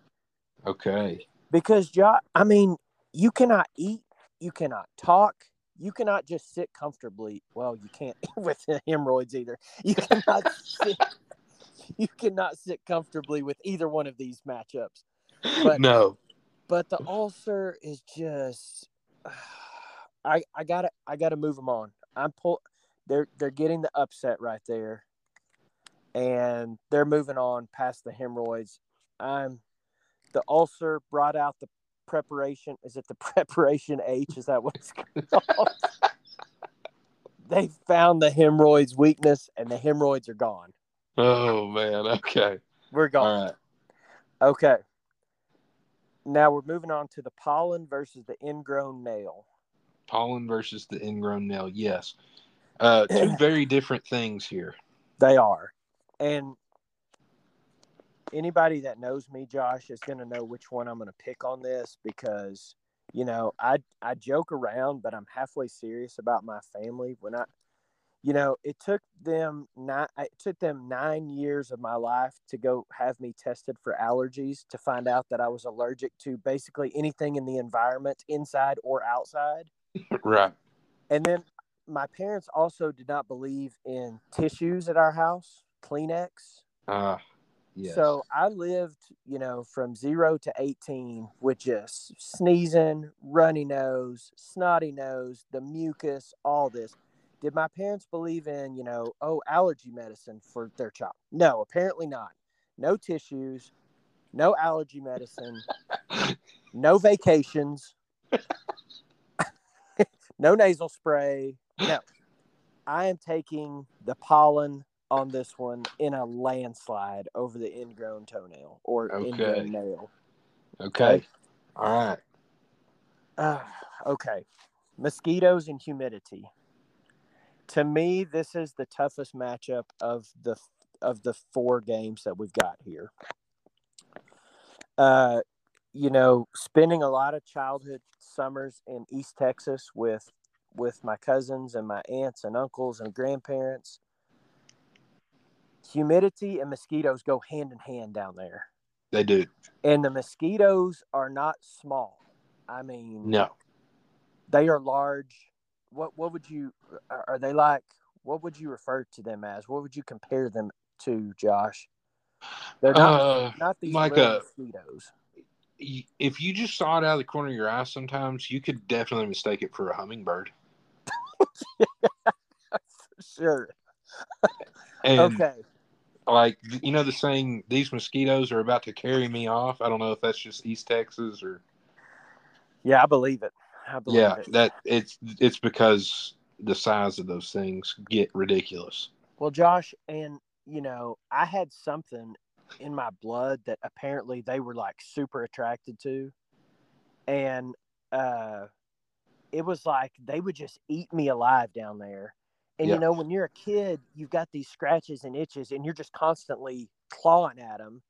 Okay. Because, Josh, I mean, you cannot eat, you cannot talk, you cannot just sit comfortably. Well, you can't (laughs) with the hemorrhoids either. You cannot sit. (laughs) You cannot sit comfortably with either one of these matchups. But- no. but the ulcer is just (sighs) I I gotta I gotta move them on. I'm pull they're they're getting the upset right there, and they're moving on past the hemorrhoids. I'm the ulcer brought out the preparation. Is it the (laughs) preparation H? Is that what it's called? (laughs) they found the hemorrhoids weakness, and the hemorrhoids are gone. Oh man. Okay. We're gone. All right. Okay. Now we're moving on to the pollen versus the ingrown nail. Pollen versus the ingrown nail. Yes. Uh, two (clears throat) very different things here. They are. And anybody that knows me, Josh, is going to know which one I'm going to pick on this because, you know, I I joke around, but I'm halfway serious about my family. When I, you know, it took them nine. It took them nine years of my life to go have me tested for allergies to find out that I was allergic to basically anything in the environment, inside or outside. Right. And then my parents also did not believe in tissues at our house, Kleenex. Ah. Yes. So I lived, you know, from zero to 18 with just sneezing, runny nose, snotty nose, the mucus, all this. Did my parents believe in, you know, oh, allergy medicine for their child? No, apparently not. No tissues, no allergy medicine, no vacations, (laughs) no nasal spray. No. I am taking the pollen on this one in a landslide over the ingrown toenail or okay. ingrown nail. Okay. okay. All right. Uh, okay. Mosquitoes and humidity. To me, this is the toughest matchup of the of the four games that we've got here. Uh, you know, spending a lot of childhood summers in East Texas with with my cousins and my aunts and uncles and grandparents. Humidity and mosquitoes go hand in hand down there. They do. And the mosquitoes are not small. I mean, no. They are large. What what would you are they like what would you refer to them as? What would you compare them to, Josh? They're not uh, not these like a, mosquitoes. If you just saw it out of the corner of your eye, sometimes you could definitely mistake it for a hummingbird. (laughs) yeah, sure. and okay. Like you know the saying, "These mosquitoes are about to carry me off." I don't know if that's just East Texas or. Yeah, I believe it. I believe yeah, it. that it's it's because the size of those things get ridiculous. Well, Josh, and you know, I had something in my blood that apparently they were like super attracted to. And uh it was like they would just eat me alive down there. And you know, when you're a kid, you've got these scratches and itches and you're just constantly clawing at them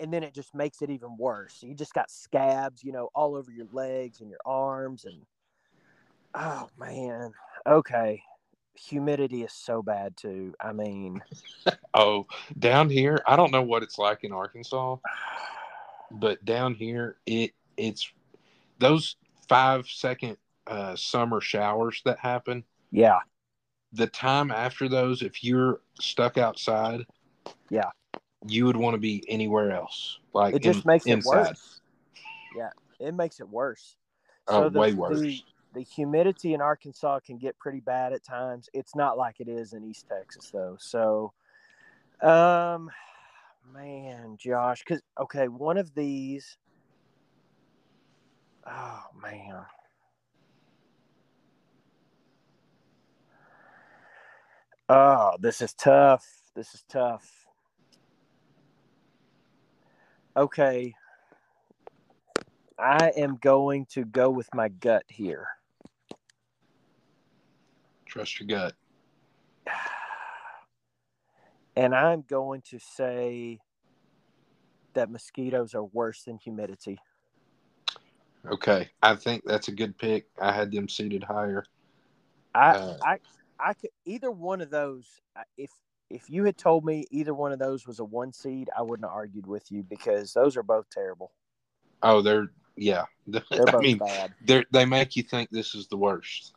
and then it just makes it even worse. You just got scabs, you know, all over your legs and your arms and oh man. Okay humidity is so bad too. I mean, (laughs) oh, down here, I don't know what it's like in Arkansas, but down here, it it's those five second uh, summer showers that happen. Yeah. The time after those, if you're stuck outside, yeah, you would want to be anywhere else. Like it just in, makes it inside. worse. Yeah, it makes it worse. So oh, the, way worse. The, the humidity in Arkansas can get pretty bad at times. It's not like it is in East Texas though. So, um, man, Josh, because okay, one of these. Oh man. Oh, this is tough. This is tough. Okay. I am going to go with my gut here. Trust your gut. (sighs) And I'm going to say that mosquitoes are worse than humidity. Okay, I think that's a good pick. I had them seated higher. I uh, I I could either one of those. If if you had told me either one of those was a one seed, I wouldn't have argued with you because those are both terrible. Oh, they're yeah. (laughs) They're I mean, they they make you think this is the worst.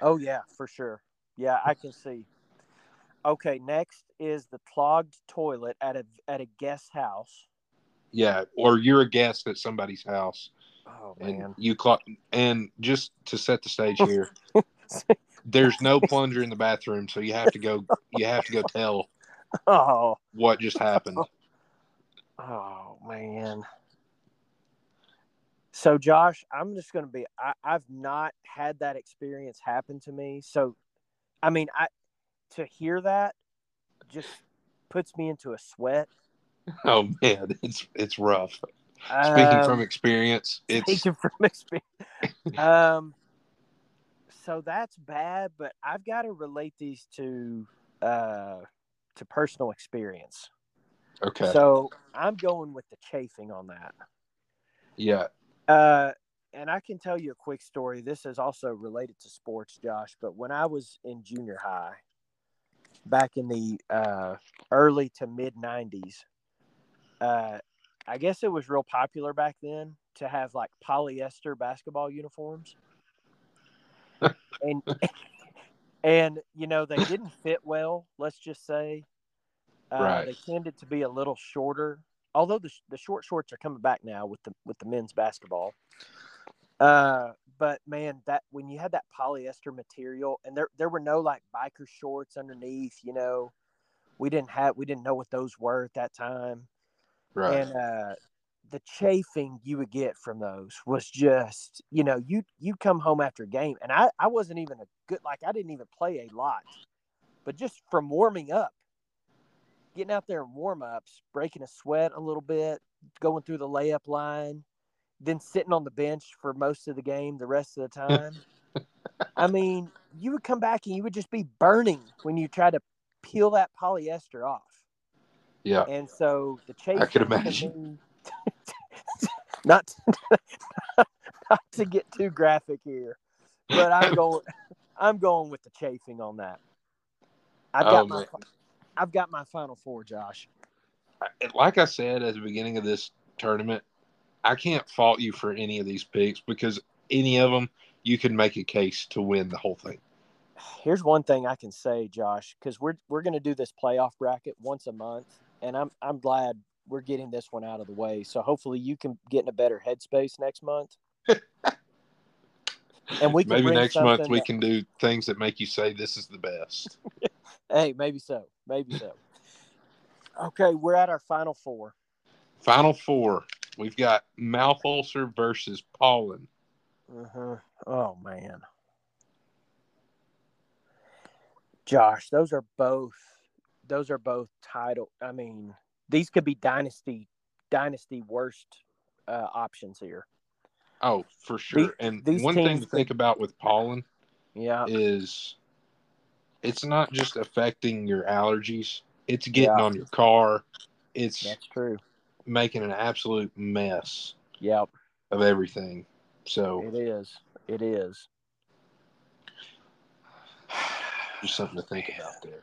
Oh yeah, for sure. Yeah, I can see. Okay, next is the clogged toilet at a at a guest house. Yeah, or you're a guest at somebody's house. Oh man. And you clock and just to set the stage (laughs) here, (laughs) there's no (laughs) plunger in the bathroom, so you have to go you have to go tell oh what just happened. (laughs) Oh man. So, Josh, I'm just going to be, I, I've not had that experience happen to me. So, I mean, I, to hear that just puts me into a sweat. Oh man, it's it's rough. Speaking um, from experience, it's speaking from (laughs) experience. um, so that's bad, but I've got to relate these to uh to personal experience. Okay. So I'm going with the chafing on that. Yeah, uh, and I can tell you a quick story. This is also related to sports, Josh. But when I was in junior high, back in the uh, early to mid 90s, uh, I guess it was real popular back then to have like polyester basketball uniforms. And and you know they didn't fit well. Let's just say uh, right. they tended to be a little shorter although the, the short shorts are coming back now with the with the men's basketball. Uh, but man, that when you had that polyester material, and there there were no like biker shorts underneath, you know, we didn't have we didn't know what those were at that time. Right. And uh, the chafing you would get from those was just, you know, you you come home after a game, and I I wasn't even a good like I didn't even play a lot, but just from warming up, getting out there in warm ups, breaking a sweat a little bit, going through the layup line, then sitting on the bench for most of the game the rest of the time. I mean, you would come back and you would just be burning when you try to peel that polyester off. Yeah. And so the chase I could imagine. Not to, (laughs) not to get too graphic here, but I'm (laughs) going I'm going with the chafing on that. I've oh, got Oh, my man. I've got my final four, Josh. like I said at the beginning of this tournament, I can't fault you for any of these picks because any of them you can make a case to win the whole thing. Here's one thing I can say, Josh, because we're we're going to do this playoff bracket once a month, and I'm I'm glad we're getting this one out of the way. So hopefully you can get in a better headspace next month. (laughs) and we can maybe next month we that- can do things that make you say this is the best. (laughs) Hey, maybe so, maybe so. Okay, we're at our final four. Final four, we've got mouth ulcer versus pollen. Uh-huh. Oh man, Josh, those are both those are both title. I mean, these could be dynasty dynasty worst uh, options here. Oh, for sure. and these one thing to that- think about with pollen Yeah, is it's not just affecting your allergies, it's getting Yeah. on your car. It's that's true. making an absolute mess Yep, of everything. So it is. It is. (sighs) just something to think about there.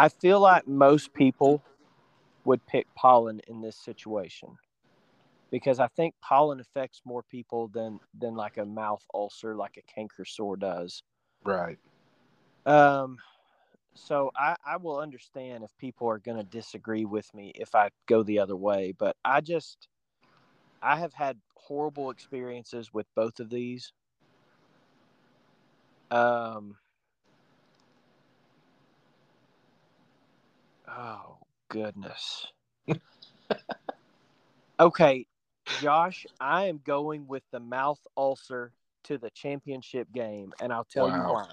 I feel like most people would pick pollen in this situation because I think pollen affects more people than than like a mouth ulcer, like a canker sore does. Right. Um, so I, I will understand if people are going to disagree with me if I go the other way, but I just I have had horrible experiences with both of these. Um. Oh goodness. (laughs) okay, Josh, I am going with the mouth ulcer to the championship game, and I'll tell you why.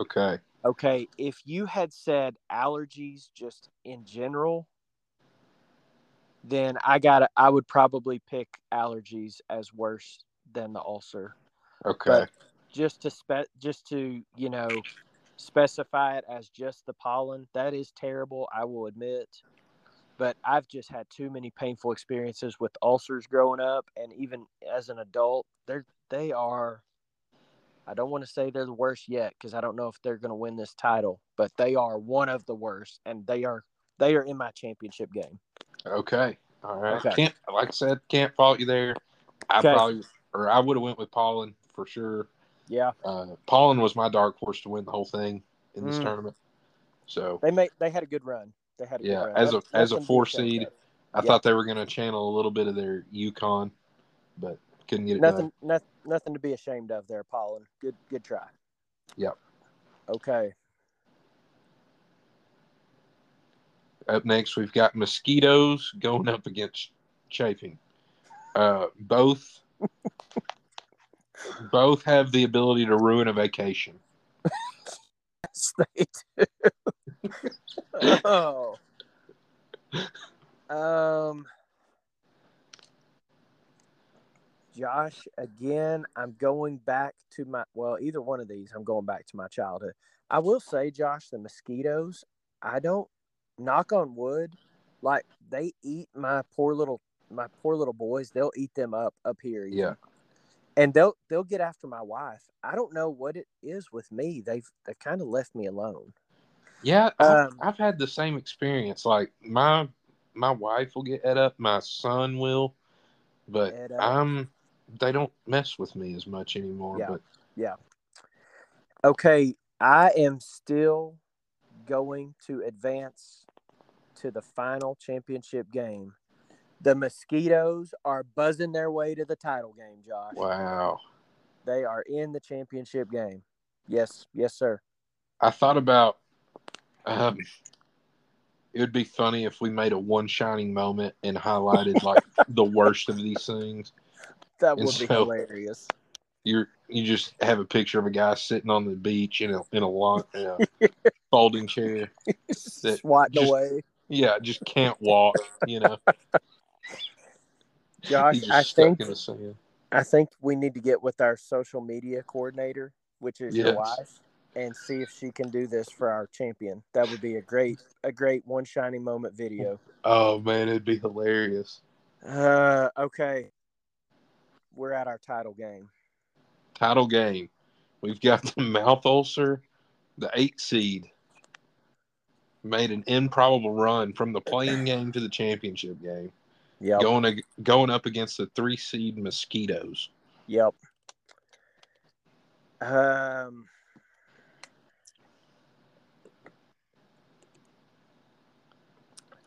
Okay. Okay, if you had said allergies just in general, then I got I would probably pick allergies as worse than the ulcer. Okay. But just to spe- just to, you know, specify it as just the pollen, that is terrible, I will admit. But I've just had too many painful experiences with ulcers growing up and even as an adult, they're they are I don't want to say they're the worst yet because I don't know if they're going to win this title, but they are one of the worst, and they are they are in my championship game. okay. All right. Okay. Can't like I said, can't fault you there. I Okay. probably or I would have went with pollen for sure. Yeah, Uh, pollen was my dark horse to win the whole thing in this Mm. tournament. So they made they had a good run. They had a Yeah, good run. as a- as a nothing to be four seed. I Yeah. thought they were going to channel a little bit of their UConn, but couldn't get it nothing, done. nothing, nothing to be ashamed of there, Pollen. Good, good try. Yep. Okay. Up next, we've got mosquitoes going up against chafing. Uh, both (laughs) both have the ability to ruin a vacation. Yes, they do. (laughs) oh. Um. Josh, again, I'm going back to my well, either one of these, I'm going back to my childhood. I will say, Josh, the mosquitoes, I don't knock on wood, like they eat my poor little my poor little boys, they'll eat them up up here. Yeah. And they'll they'll get after my wife. I don't know what it is with me. They've they've kind of left me alone. Yeah, I've, Um, I've had the same experience. Like my my wife will get ed up, my son will, but I'm they don't mess with me as much anymore. Yeah. But Okay, I am still going to advance to the final championship game. The mosquitoes are buzzing their way to the title game, Josh. wow, They are in the championship game. Yes, yes, sir. I thought about um, it would be funny if we made a one shining moment and highlighted like (laughs) the worst of these things. That And would be so- hilarious. You're you just have a picture of a guy sitting on the beach in a in a long in a folding chair. Swatting just- away. Yeah, just can't walk. You know, Josh, I think in the sand. I think we need to get with our social media coordinator, which is your wife, and see if she can do this for our champion. That would be a great a great one shining moment video. Oh man, it'd be hilarious. Uh okay. We're at our title game. Title game. We've got the (laughs) mouth ulcer, the eight seed. Made an improbable run from the play-in game to the championship game. Yep. Going ag- going up against the three seed mosquitoes. Yep. Um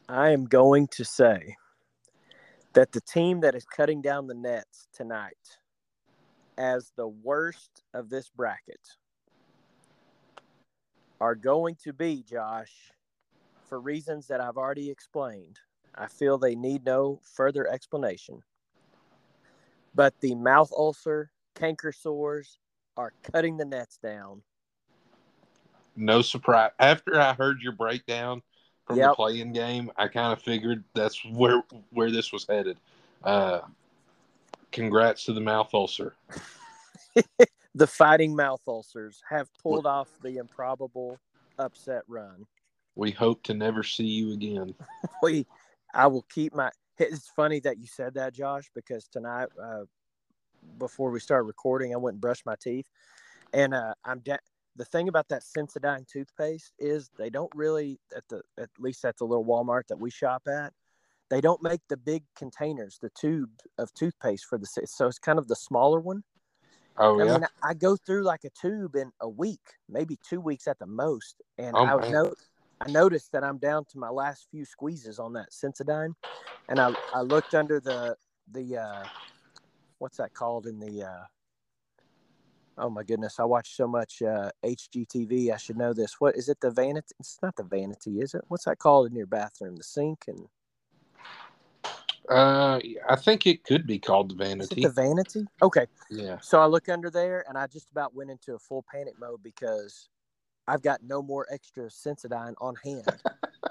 I am going to say that the team that is cutting down the nets tonight as the worst of this bracket are going to be Josh for reasons that I've already explained. I feel they need no further explanation. But the mouth ulcer, canker sores are cutting the nets down. No surprise. After I heard your breakdown from the play-in game, I kind of figured that's where where this was headed. Uh, congrats to the mouth ulcer. (laughs) The fighting mouth ulcers have pulled off the improbable upset run. We hope to never see you again. (laughs) we I will keep my it's funny that you said that Josh because tonight uh, before we started recording I went and brushed my teeth and uh, I'm de- the thing about that Sensodyne toothpaste is they don't really at the at least at the little Walmart that we shop at they don't make the big containers the tube of toothpaste for the so it's kind of the smaller one Oh I yeah. mean, I go through like a tube in a week, maybe two weeks at the most, and Oh, I man. know I noticed that I'm down to my last few squeezes on that Sensodyne, and I I looked under the the uh, what's that called in the uh, oh my goodness, I watch so much uh, HGTV, I should know this. What is it? The vanity? It's not the vanity, is it? What's that called in your bathroom? The sink and Uh, I think it could be called the vanity. the vanity? Okay, yeah. So I look under there and I just about went into a full panic mode because I've got no more extra Sensodyne on hand.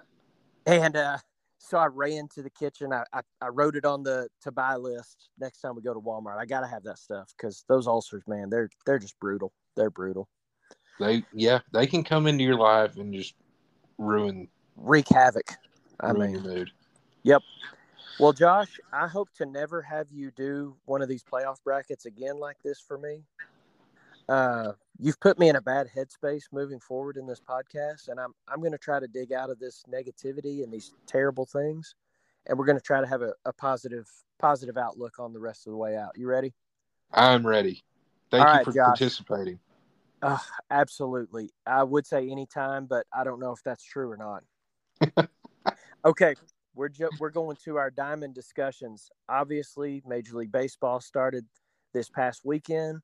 (laughs) and uh, so I ran to the kitchen. I, I, I wrote it on the to buy list next time we go to Walmart. I got to have that stuff because those ulcers, man, they're they're just brutal. They're brutal. They yeah they can come into your life and just ruin Wreak havoc. I ruin mean, your mood. well, Josh, I hope to never have you do one of these playoff brackets again like this for me. Uh, you've put me in a bad headspace moving forward in this podcast, and I'm I'm going to try to dig out of this negativity and these terrible things, and we're going to try to have a, a positive positive outlook on the rest of the way out. You ready? I'm ready. Thank All you right, for Josh. participating. Uh, absolutely. I would say anytime, but I don't know if that's true or not. (laughs) okay, we're ju- we're going to our diamond discussions. Obviously, Major League Baseball started this past weekend.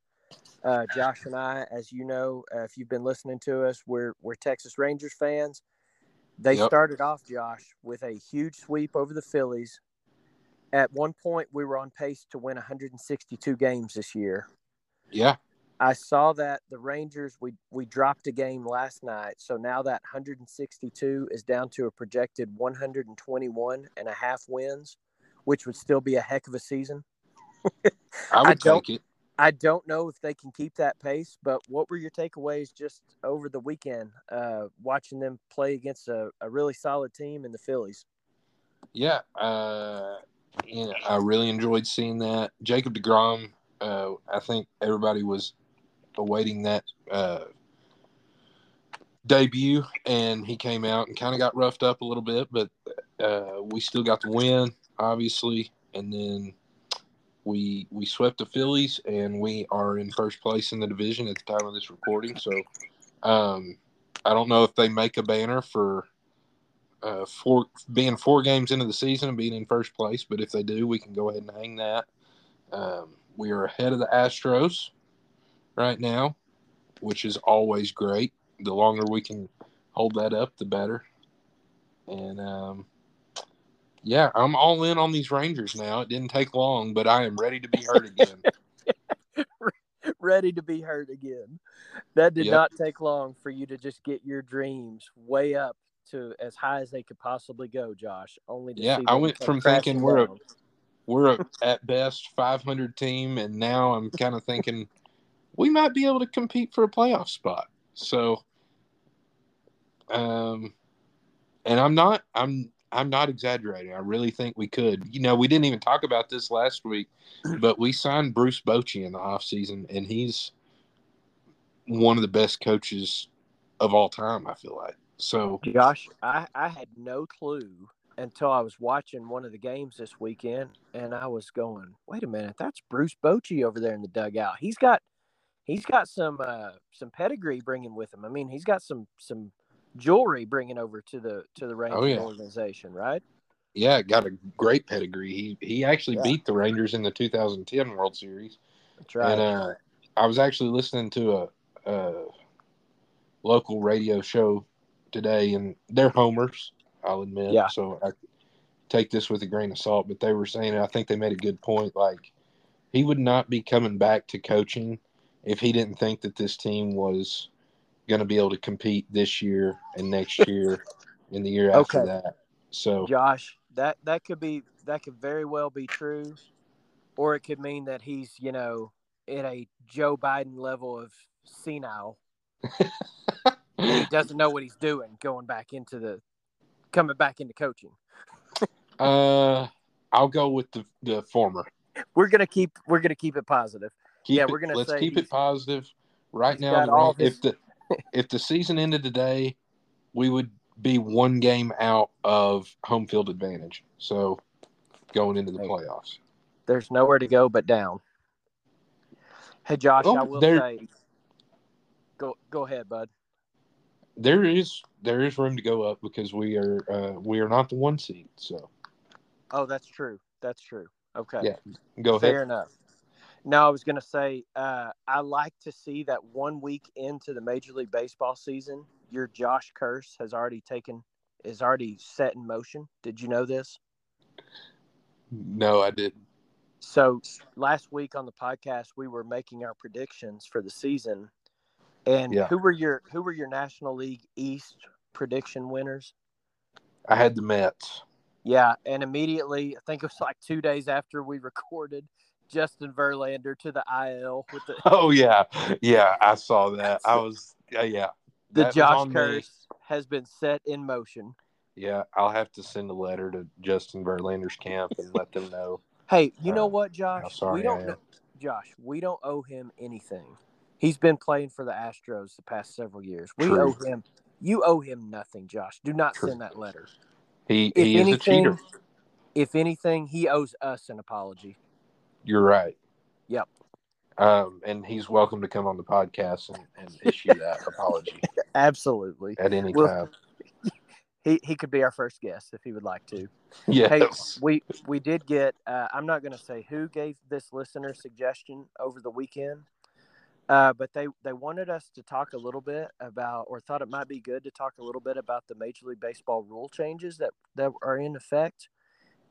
Uh, Josh and I, as you know, uh, if you've been listening to us, we're we're Texas Rangers fans. They Yep. started off, Josh, with a huge sweep over the Phillies. At one point, we were on pace to win 162 games this year. Yeah. I saw that the Rangers we we dropped a game last night, so now that 162 is down to a projected 121 and a half wins, which would still be a heck of a season. I (laughs) would I take it. I don't know if they can keep that pace, but what were your takeaways just over the weekend, uh, watching them play against a, a really solid team in the Phillies? Yeah. Uh, yeah, I really enjoyed seeing that. Jacob DeGrom, uh, I think everybody was awaiting that uh, debut, and he came out and kind of got roughed up a little bit, but uh, we still got the win, obviously. And then we we swept the Phillies, and we are in first place in the division at the time of this recording. So um, I don't know if they make a banner for uh, four being four games into the season and being in first place, but if they do, we can go ahead and hang that. Um, we are ahead of the Astros right now, which is always great. The longer we can hold that up, the better. And um, yeah, I'm all in on these Rangers now. It didn't take long, but I am ready to be hurt again. (laughs) ready to be hurt again. That did Yep. not take long for you to just get your dreams way up to as high as they could possibly go, Josh. Only to Yeah, see I went from thinking we're a- We're a, at best 500 team, and now I'm kind of thinking we might be able to compete for a playoff spot. So, um, and I'm not, I'm, I'm not exaggerating. I really think we could. You know, we didn't even talk about this last week, (clears throat) but we signed Bruce Bochy in the offseason, and he's one of the best coaches of all time. I feel like so. Josh, I, I had no clue until I was watching one of the games this weekend, and I was going, "Wait a minute, that's Bruce Bochy over there in the dugout. He's got, he's got some uh, some pedigree bringing with him. I mean, he's got some some jewelry bringing over to the to the Rangers Oh, yeah. organization, right? Yeah, got a great pedigree. He he actually Yeah. beat the Rangers in the 2010 World Series. That's right. And uh, I was actually listening to a, a local radio show today, and they're homers. I'll admit. Yeah. So I take this with a grain of salt, but they were saying I think they made a good point. Like he would not be coming back to coaching if he didn't think that this team was going to be able to compete this year and next (laughs) year and the year after Okay. that. So Josh, that that could be that could very well be true, or it could mean that he's you know at a Joe Biden level of senile. he (laughs) doesn't know what he's doing going back into the coming back into coaching. uh, I'll go with the the former. We're gonna keep we're gonna keep it positive. Keep Yeah, it- we're gonna let's say keep it positive. Right now, Ran- his- if the if the season ended today, we would be one game out of home field advantage. So going into the playoffs. There's nowhere to go but down. Hey Josh, Oh, I will there- say go go ahead, bud. There is there is room to go up because we are uh, we are not the one seed. So Oh, that's true. That's true. Okay. Yeah, go Fair ahead. Fair enough. No, I was going to say, uh, I like to see that one week into the Major League Baseball season, your Josh curse has already taken, is already set in motion. Did you know this? No, I didn't. So last week on the podcast, we were making our predictions for the season, and Yeah. who were your who were your National League East prediction winners? I had the Mets. Yeah, and immediately, I think it was like two days after we (laughs) recorded, Justin Verlander to the IL with the Oh yeah, yeah. I saw that. I (laughs) was uh, yeah. the that Josh me. curse has been set in motion. Yeah, I'll have to send a letter to Justin Verlander's camp and let them know. Hey, you know Uh, what, how Josh? sorry we don't know. Josh. We don't owe him anything. He's been playing for the Astros the past several years. We True. owe him. You owe him nothing, Josh. Do not True. send that letter. He If he is a cheater. if anything, he owes us an apology. You're right. Yep. Um, and he's welcome to come on the podcast and, and issue that (laughs) apology Absolutely. at any Well, time. (laughs) He he could be our first guest if he would like to. Yes. Hey, we we did get. Uh, I'm not going to say who gave this listener suggestion over the weekend, uh, but they they wanted us to talk a little bit about, or thought it might be good to talk a little bit about the Major League Baseball rule changes that that are in effect.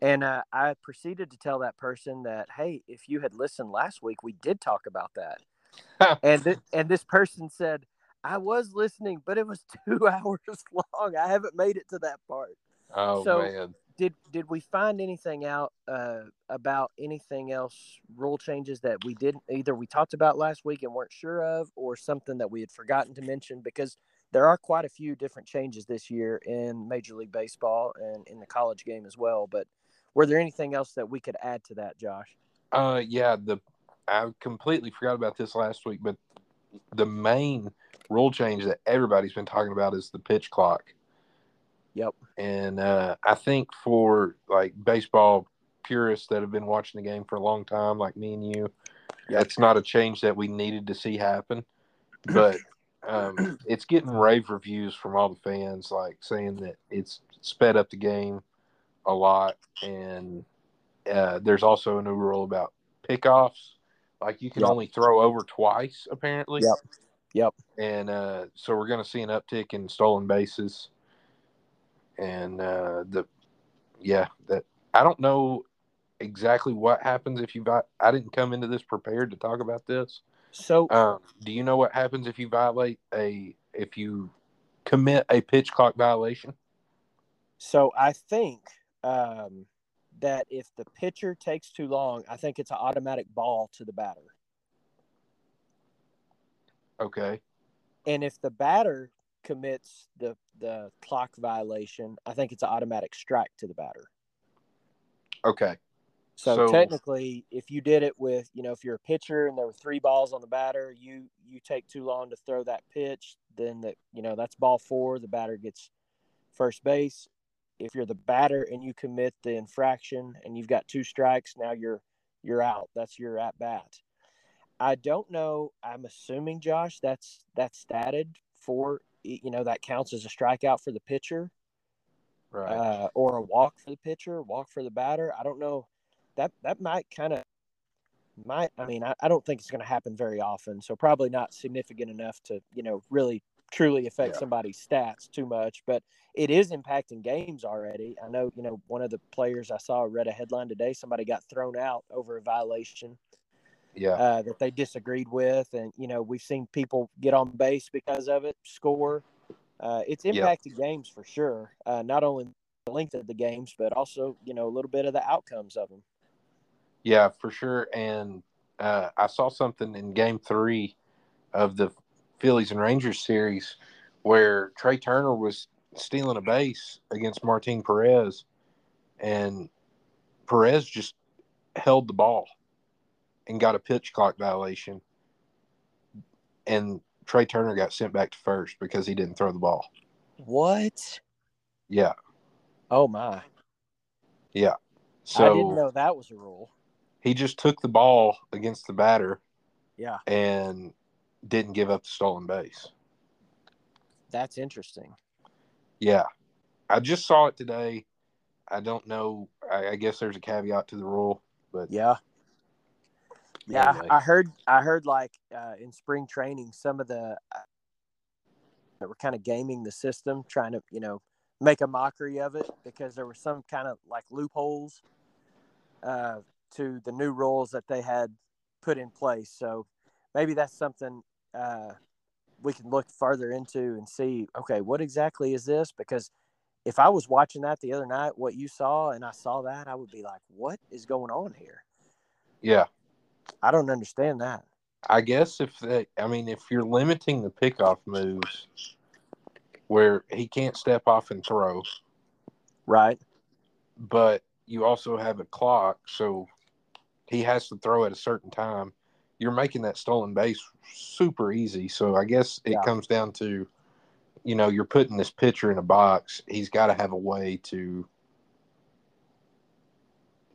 And uh, I proceeded to tell that person that, hey, if you had listened last week, we did talk about that. (laughs) and th- and this person said, I was listening, but it was (laughs) two (laughs) hours long. I haven't made it to that part oh so- man. did did we find anything out uh, about anything else rule changes that we didn't either we talked about last week and weren't sure of or something that we had forgotten to mention because there are quite a few different changes this year in major league baseball and in the college game as well but were there anything else that we could add to that josh Uh, yeah. The I completely forgot about this last week, but the main rule change that everybody's been talking about is the pitch clock. Yep. And uh, I think for like baseball purists that have been watching the game for a long time, like me and you, it's not a change that we needed to see happen. But um, (clears throat) it's getting rave reviews from all the fans, like saying that it's sped up the game a lot. And uh, there's also a new rule about pickoffs. Like you can Yep. only throw over twice, apparently. Yep. Yep. And uh, so we're going to see an uptick in stolen bases. And uh, the, yeah, that I don't know exactly what happens if you got. I didn't come into this prepared to talk about this, So, Um, do you know what happens if you violate a if you commit a pitch clock violation? so I think um, that if the pitcher takes too long, I think it's an automatic ball to the batter. Okay. And if the batter commits the the clock violation, I think it's an automatic strike to the batter. Okay. So, So- technically, if you did it with, you know, if you're a pitcher and there were three balls on the batter, you you take too long to throw that pitch, then that you know that's ball four. The batter gets first base. If you're the batter and you commit the infraction and you've got two strikes, now you're you're out. That's your at bat. I don't know. I'm assuming Josh, that's that's statted for you know that counts as a strikeout for the pitcher Right. uh, or a walk for the pitcher, walk for the batter. I don't know. That that might kind of might. I mean, I, I don't think it's going to happen very often. So probably not significant enough to you know really truly affect Yeah. somebody's stats too much. But it is impacting games already. I know. You know, one of the players I saw read a headline today. Somebody got thrown out over a violation yeah. uh, that they disagreed with, and you know we've seen people get on base because of it, score. Uh, it's impacted games for sure. Uh, not only the length of the games, but also you know a little bit of the outcomes of them. Yeah, for sure. And uh, I saw something in Game Three of the Phillies and Rangers series where Trea Turner was stealing a base against Martin Perez, and Perez just held the ball and got a pitch clock violation, and Trea Turner got sent back to first because he didn't throw the ball. What? Yeah, Oh my! yeah. So I didn't know that was a rule. he just took the ball against the batter Yeah, and didn't give up the stolen base. that's interesting. Yeah, I just saw it today. I don't know. I, I guess there's a caveat to the rule, but Yeah. Yeah, Anyway. I heard. I heard like uh, in spring training, some of the uh, that were kind of gaming the system, trying to you know make a mockery of it because there were some kind of like loopholes uh, to the new rules that they had put in place. So maybe that's something uh, we can look further into and see. Okay, what exactly is this? Because if I was watching that the other night, what you saw, and I saw that, I would be like, "What is going on here?" yeah, I don't understand that. I guess if they, I mean, if you're limiting the pickoff moves where he can't step off and throw, Right. but you also have a clock, so he has to throw at a certain time. You're making that stolen base super easy. So I guess it Yeah. comes down to, you know, you're putting this pitcher in a box. He's got to have a way to,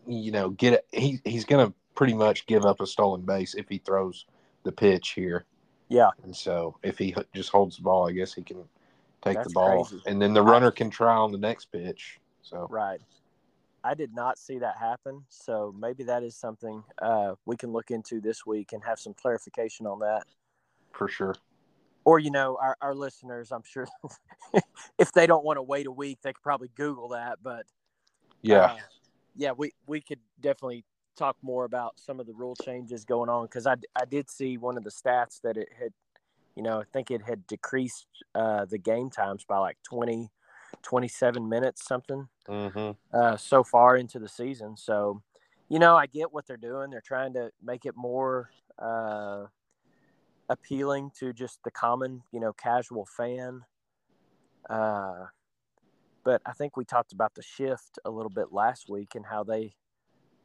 you know, get it. He, he's going to pretty much give up a stolen base if he throws the pitch here. Yeah. And so if he just holds the ball, I guess he can take That's the ball. crazy. And then the runner can try on the next pitch. So, Right. I did not see that happen. So maybe that is something uh, we can look into this week and have some clarification on that. for sure. Or, you know, our, our listeners, I'm sure (laughs) if they don't want to wait a week, they could probably Google that. But Yeah. uh, yeah, we, we could definitely talk more about some of the rule changes going on because I, I did see one of the stats that it had, you know, I think it had decreased uh, the game times by like 20, 27 minutes, something. mm-hmm. uh, so far into the season. So, you know, I get what they're doing. They're trying to make it more uh, appealing to just the common, you know, casual fan. Uh, but I think we talked about the shift a little bit last week and how they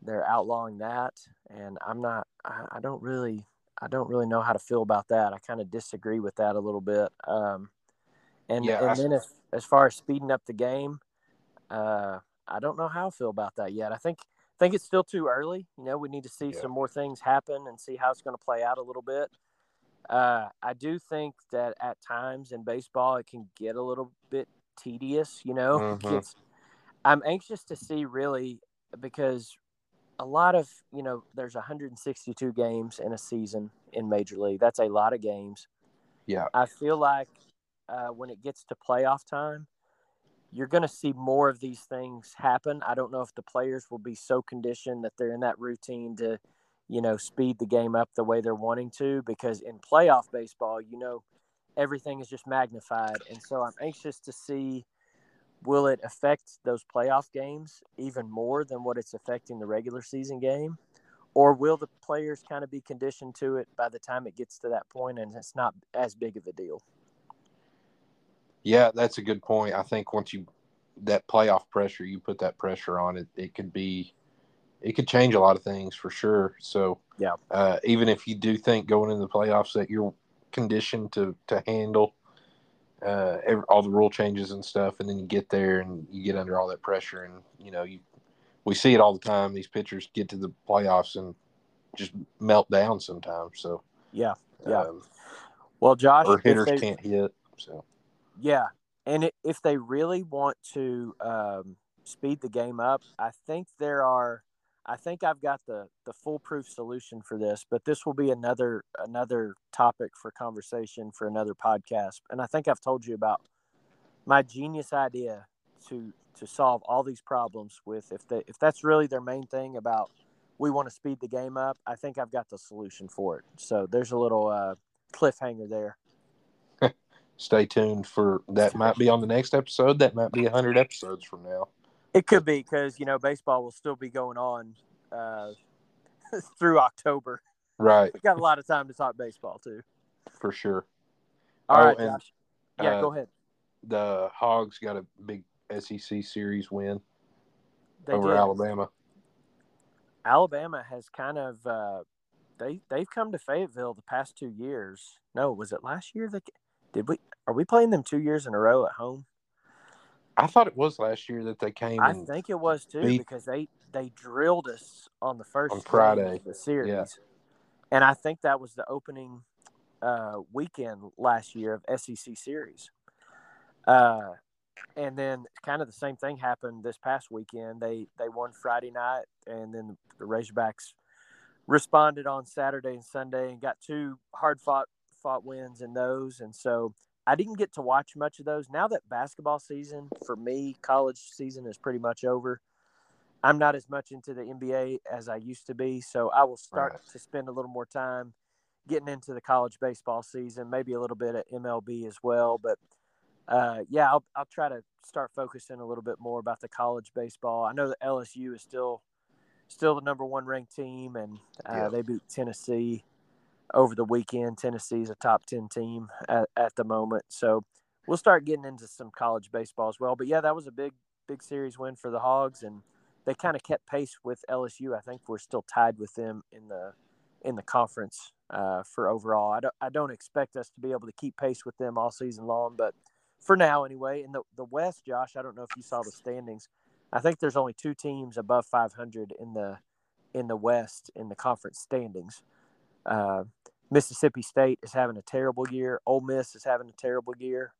they're outlawing that, and I'm not. I, I don't really. I don't really know how to feel about that. I kind of disagree with that a little bit. Um, and Yeah, and I- then if, as far as speeding up the game, uh, I don't know how I feel about that yet. I think think it's still too early. You know, we need to see Yeah. some more things happen and see how it's going to play out a little bit. Uh, I do think that at times in baseball it can get a little bit tedious. You know, Mhm. gets- I'm anxious to see really because a lot of you know there's 162 games in a season in Major League. That's a lot of games. Yeah. I feel like uh, when it gets to playoff time, you're going to see more of these things happen. I don't know if the players will be so conditioned that they're in that routine to, you know, speed the game up the way they're wanting to because in playoff baseball, you know, everything is just magnified. And so I'm anxious to see will it affect those playoff games even more than what it's affecting the regular season game? Or will the players kind of be conditioned to it by the time it gets to that point and it's not as big of a deal? Yeah, that's a good point. I think once you that playoff pressure, you put that pressure on it, it could be it could change a lot of things for sure. So yeah, uh, even if you do think going into the playoffs that you're conditioned to to handle uh, every, all the rule changes and stuff, and then you get there and you get under all that pressure, and you know you we see it all the time. These pitchers get to the playoffs and just melt down sometimes. So yeah, yeah. Um, well, Josh, or hitters they, can't hit. So yeah, and it, if they really want to um, speed the game up, I think there are I think I've got the the foolproof solution for this, but this will be another another topic for conversation for another podcast. And I think I've told you about my genius idea to to solve all these problems with if they if that's really their main thing about we want to speed the game up, I think I've got the solution for it. So there's a little uh, cliffhanger there. Stay tuned for that. Might be on the next episode. That might be hundred episodes from now. It could be because you know baseball will still be going on uh, (laughs) through October. Right. We got a lot of time to talk baseball too. For sure. All oh, right, Josh. Yeah, uh, go ahead. The Hogs got a big SEC series win they over did. Alabama. Alabama has kind of uh, they they've come to Fayetteville the past two years. No, was it last year? That did we are we playing them two years in a row at home? I thought it was last year that they came. I think it was too beat, because they they drilled us on the first on Friday of the series, yeah. and I think that was the opening uh, weekend last year of SEC series. Uh, and then kind of the same thing happened this past weekend. They they won Friday night, and then the Razorbacks responded on Saturday and Sunday and got two hard fought fought wins in those, and so I didn't get to watch much of those. Now that basketball season for me, college season is pretty much over. I'm not as much into the NBA as I used to be, so I will start right. to spend a little more time getting into the college baseball season, maybe a little bit at MLB as well. But uh, yeah, I'll, I'll try to start focusing a little bit more about the college baseball. I know that LSU is still still the number one ranked team, and uh, yeah. they beat Tennessee over the weekend. Tennessee's a top 10 team at, at the moment. So we'll start getting into some college baseball as well. But yeah, that was a big, big series win for the Hogs. And they kind of kept pace with LSU. I think we're still tied with them in the, in the conference uh, for overall. I don't, I don't expect us to be able to keep pace with them all season long, but for now anyway, in the, the West, Josh, I don't know if you saw the standings. I think there's only two teams above 500 in the in the West in the conference standings. Uh, Mississippi State is having a terrible year. Ole Miss is having a terrible year.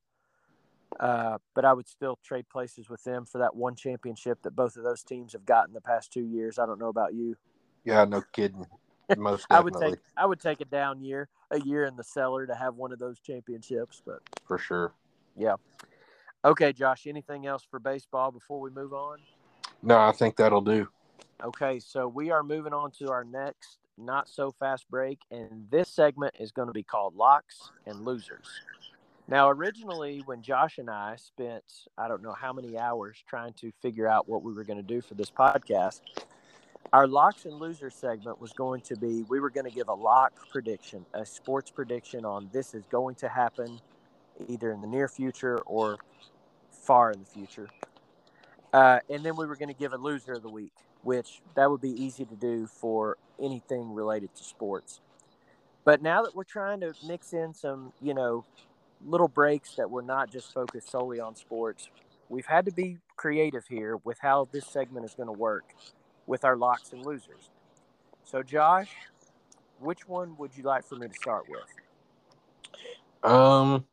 Uh, but I would still trade places with them for that one championship that both of those teams have gotten the past two years. I don't know about you. Yeah, no kidding. (laughs) Most I would take I would take a down year, a year in the cellar to have one of those championships, but for sure. Yeah. Okay, Josh. Anything else for baseball before we move on? No, I think that'll do. Okay, so we are moving on to our next not so fast break, and this segment is going to be called Locks and Losers. Now, originally, when Josh and I spent, I don't know how many hours trying to figure out what we were going to do for this podcast, our Locks and Losers segment was going to be we were going to give a lock prediction, a sports prediction on this is going to happen either in the near future or far in the future. Uh, and then we were going to give a loser of the week which that would be easy to do for anything related to sports. But now that we're trying to mix in some, you know, little breaks that we're not just focused solely on sports, we've had to be creative here with how this segment is going to work with our locks and losers. So, Josh, which one would you like for me to start with? Um,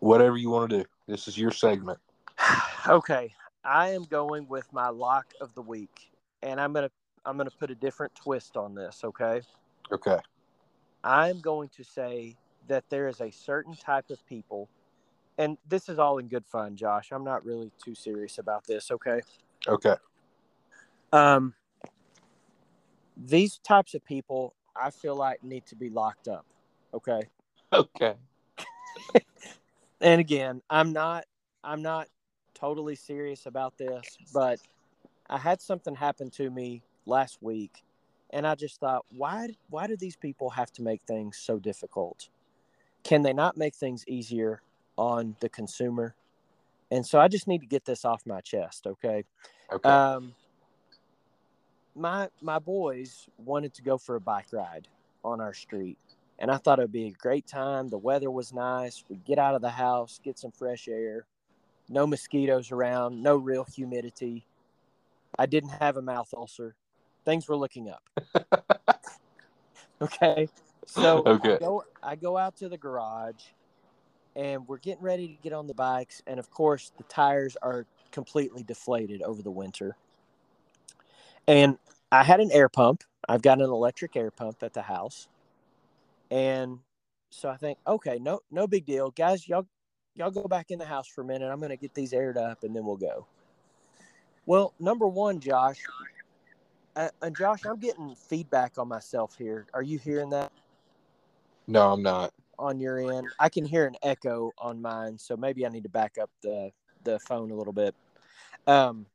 whatever you want to do. This is your segment. (sighs) okay, I am going with my lock of the week, and I'm gonna I'm gonna put a different twist on this. Okay. Okay. I'm going to say that there is a certain type of people, and this is all in good fun, Josh. I'm not really too serious about this. Okay. Okay. Um, these types of people, I feel like need to be locked up. Okay. Okay. (laughs) and again, I'm not I'm not totally serious about this, but I had something happen to me last week and I just thought, why why do these people have to make things so difficult? Can they not make things easier on the consumer? And so I just need to get this off my chest, okay? Okay. Um my my boys wanted to go for a bike ride on our street and I thought it would be a great time. The weather was nice. We'd get out of the house, get some fresh air, no mosquitoes around, no real humidity. I didn't have a mouth ulcer. Things were looking up. (laughs) okay. So Okay. I, go, I go out to the garage and we're getting ready to get on the bikes. And of course, the tires are completely deflated over the winter. And I had an air pump. I've got an electric air pump at the house. And so I think, okay, no, no big deal, guys. Y'all, y'all go back in the house for a minute. I'm going to get these aired up, and then we'll go. Well, number one, Josh, uh, and Josh, I'm getting feedback on myself here. Are you hearing that No, I'm not. on your end? I can hear an echo on mine, so maybe I need to back up the the phone a little bit. Um,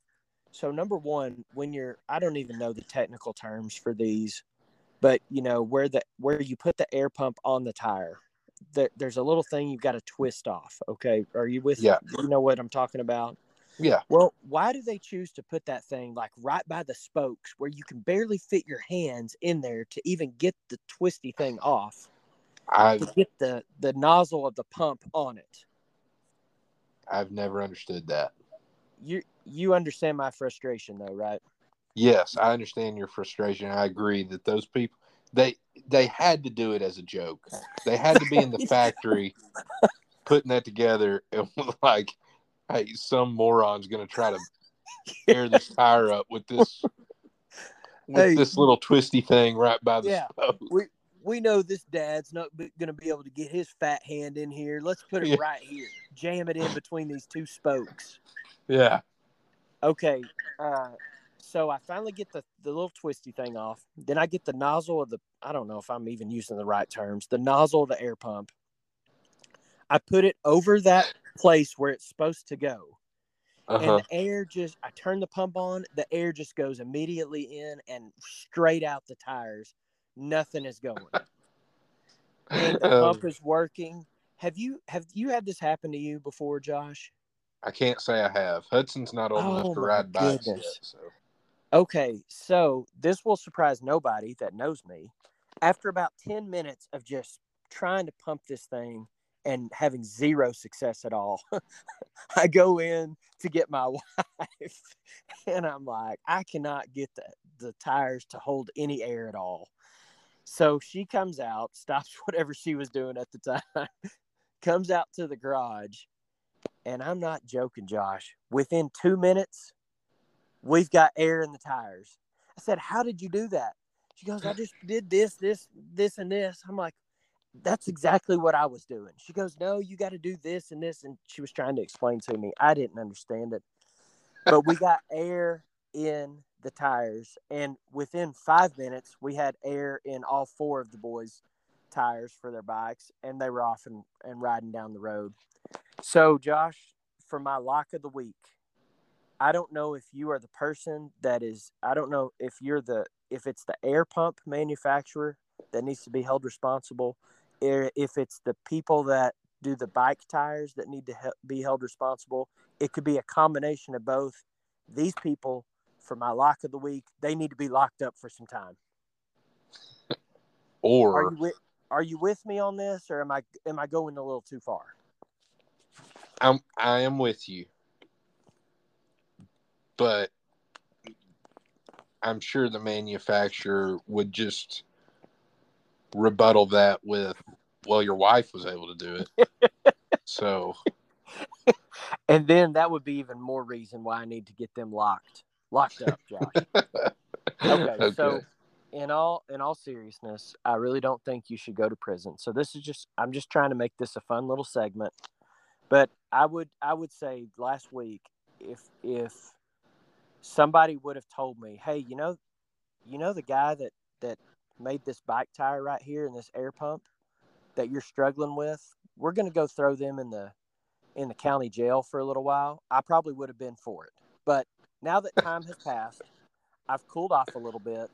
so number one, when you're, I don't even know the technical terms for these, but you know where the where you put the air pump on the tire, there, there's a little thing you've got to twist off. Okay, are you with? Yeah. You know what I'm talking about. Yeah. Well, why do they choose to put that thing like right by the spokes where you can barely fit your hands in there to even get the twisty thing off to get the the nozzle of the pump on it? I've never understood that. You you understand my frustration though, right? Yes, I understand your frustration. I agree that those people they they had to do it as a joke. They had to be in the (laughs) factory putting that together (laughs) and was like, hey, some moron's gonna try to (laughs) tear this tire up with this with Hey. this little twisty thing right by the Yeah. spoke. We we know this dad's not going to be able to get his fat hand in here. Let's put it Yeah. right here. Jam it in between these two spokes. Yeah. Okay. Uh, so I finally get the, the little twisty thing off. Then I get the nozzle of the, I don't know if I'm even using the right terms, the nozzle of the air pump. I put it over that place where it's supposed to go. Uh-huh. And the air just, I turn the pump on, the air just goes immediately in and straight out the tires. Nothing is going. And the Um, pump is working. Have you have you had this happen to you before, Josh? I can't say I have. Hudson's not old Oh, enough to ride bikes yet, so Okay, so this will surprise nobody that knows me. After about 10 minutes of just trying to pump this thing and having zero success at all, (laughs) I go in to get my (laughs) wife and I'm like, I cannot get the, the tires to hold any air at all. So she comes out, stops (laughs) whatever she was doing at the time, comes out to the garage, and I'm not joking, Josh. Within two minutes, we've got air in the tires. I said, How did you do that? She goes, I just did this, this, this, and this. I'm like, That's exactly what I was doing. She goes, No, you got to do this and this. And she was trying to explain to me. I didn't understand it. But we got air in the tires. And within five minutes, we had air in all four of the boys' tires for their bikes. And they were off and, and riding down the road. So, Josh, for my lock of the week, I don't know if you are the person that is I don't know if you're the if it's the air pump manufacturer that needs to be held responsible if it's the people that do the bike tires that need to be held responsible. It could be a combination of both. These people for my lock of the week, they need to be locked up for some time. Are or you with are you with me on this or am I am I going a little too far? I'm I am with you. But I'm sure the manufacturer would just rebuttal that with, well, your wife was able to do it. (laughs) so And then that would be even more reason why I need to get them locked locked up, Josh. (laughs) Okay, so in all in all seriousness, I really don't think you should go to prison. So this is just I'm just trying to make this a fun little segment. But I would I would say last week if if somebody would have told me, "Hey, you know, you know the guy that that made this bike tire right here and this air pump that you're struggling with? We're going to go throw them in the in the county jail for a little while. I probably would have been for it. But now that time has passed, I've cooled off a little bit.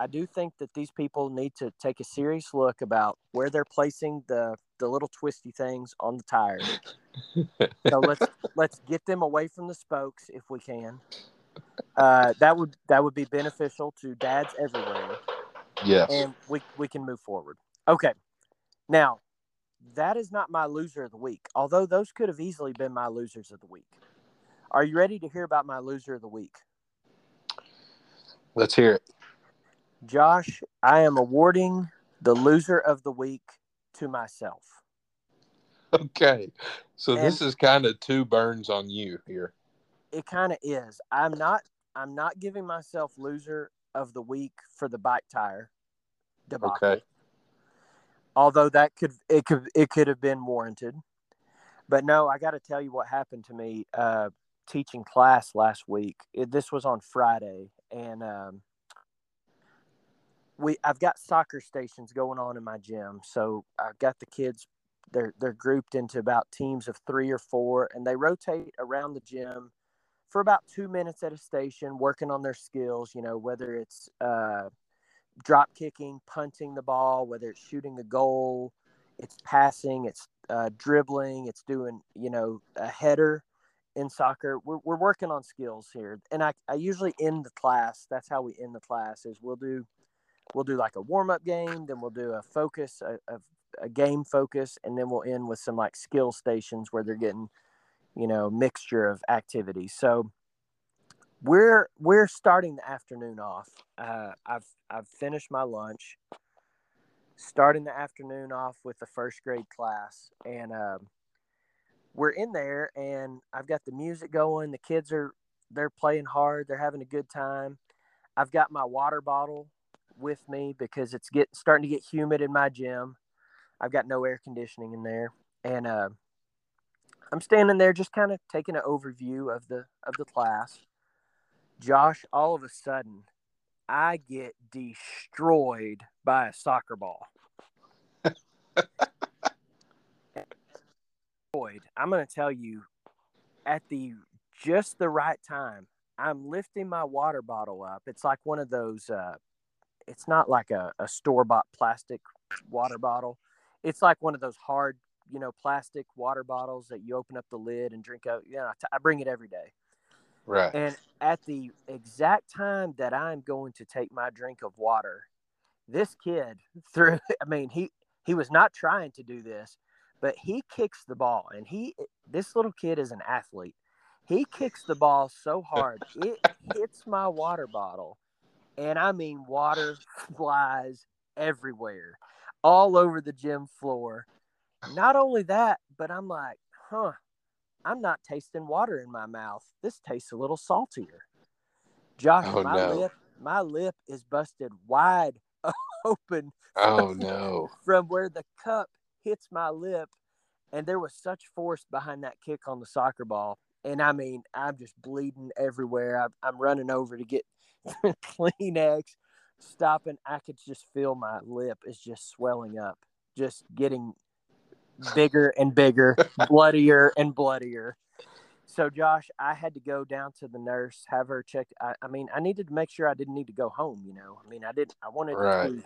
I do think that these people need to take a serious look about where they're placing the the little twisty things on the tires. (laughs) so let's let's get them away from the spokes if we can. Uh, that would that would be beneficial to dads everywhere. Yes. And we we can move forward. Okay. Now, that is not my loser of the week. Although those could have easily been my losers of the week. Are you ready to hear about my loser of the week? Let's hear it. Josh, I am awarding the loser of the week to myself. Okay. So And- this is kind of two burns on you here. It kind of is. I'm not I'm not giving myself loser of the week for the bike tire debacle. Okay. Although that could it could it could have been warranted. But no, I got to tell you what happened to me uh, teaching class last week. It, this was on Friday, and um, we I've got soccer stations going on in my gym. So I've got the kids. They're they're grouped into about teams of three or four, and they rotate around the gym for about two minutes at a station, working on their skills. You know, whether it's uh, drop kicking, punting the ball, whether it's shooting a goal, it's passing, it's uh, dribbling, it's doing, you know, a header in soccer. We're, we're working on skills here. And I, I usually end the class. That's how we end the class is we'll do, we'll do like a warm up game. Then we'll do a focus, a, a, a game focus. And then we'll end with some like skill stations where they're getting, you know, mixture of activities. So we're, we're starting the afternoon off. Uh, I've, I've finished my lunch starting the afternoon off with the first grade class and um, we're in there and i've got the music going the kids are they're playing hard they're having a good time. I've got my water bottle with me because it's get starting to get humid in my gym. I've got no air conditioning in there and uh, i'm standing there just kind of taking an overview of the of the class josh all of a sudden I get destroyed by a soccer ball. I'm going to tell you at the just the right time. I'm lifting my water bottle up. It's like one of those uh it's not like a, a store bought plastic water bottle. It's like one of those hard, you know, plastic water bottles that you open up the lid and drink out. Yeah, I bring it every day. Right. And at the exact time that I'm going to take my drink of water, this kid (laughs) threw (laughs) I mean, he he was not trying to do this, but he kicks the ball and he this little kid is an athlete. He kicks the ball so hard, (laughs) it hits my water bottle. And I mean water flies everywhere, all over the gym floor. Not only that, but I'm like, huh, I'm not tasting water in my mouth. This tastes a little saltier. Josh, Oh, my no. lip, my lip is busted wide (laughs) open Oh (laughs) no. from where the cup hits my lip, and there was such force behind that kick on the soccer ball. And I mean, I'm just bleeding everywhere. I'm, I'm running over to get (laughs) Kleenex, stopping. I could just feel my lip is just swelling up, just getting bigger and bigger, (laughs) bloodier and bloodier. So, Josh, I had to go down to the nurse, have her check. I, I mean, I needed to make sure I didn't need to go home. You know, I mean, I didn't. I wanted Right. to.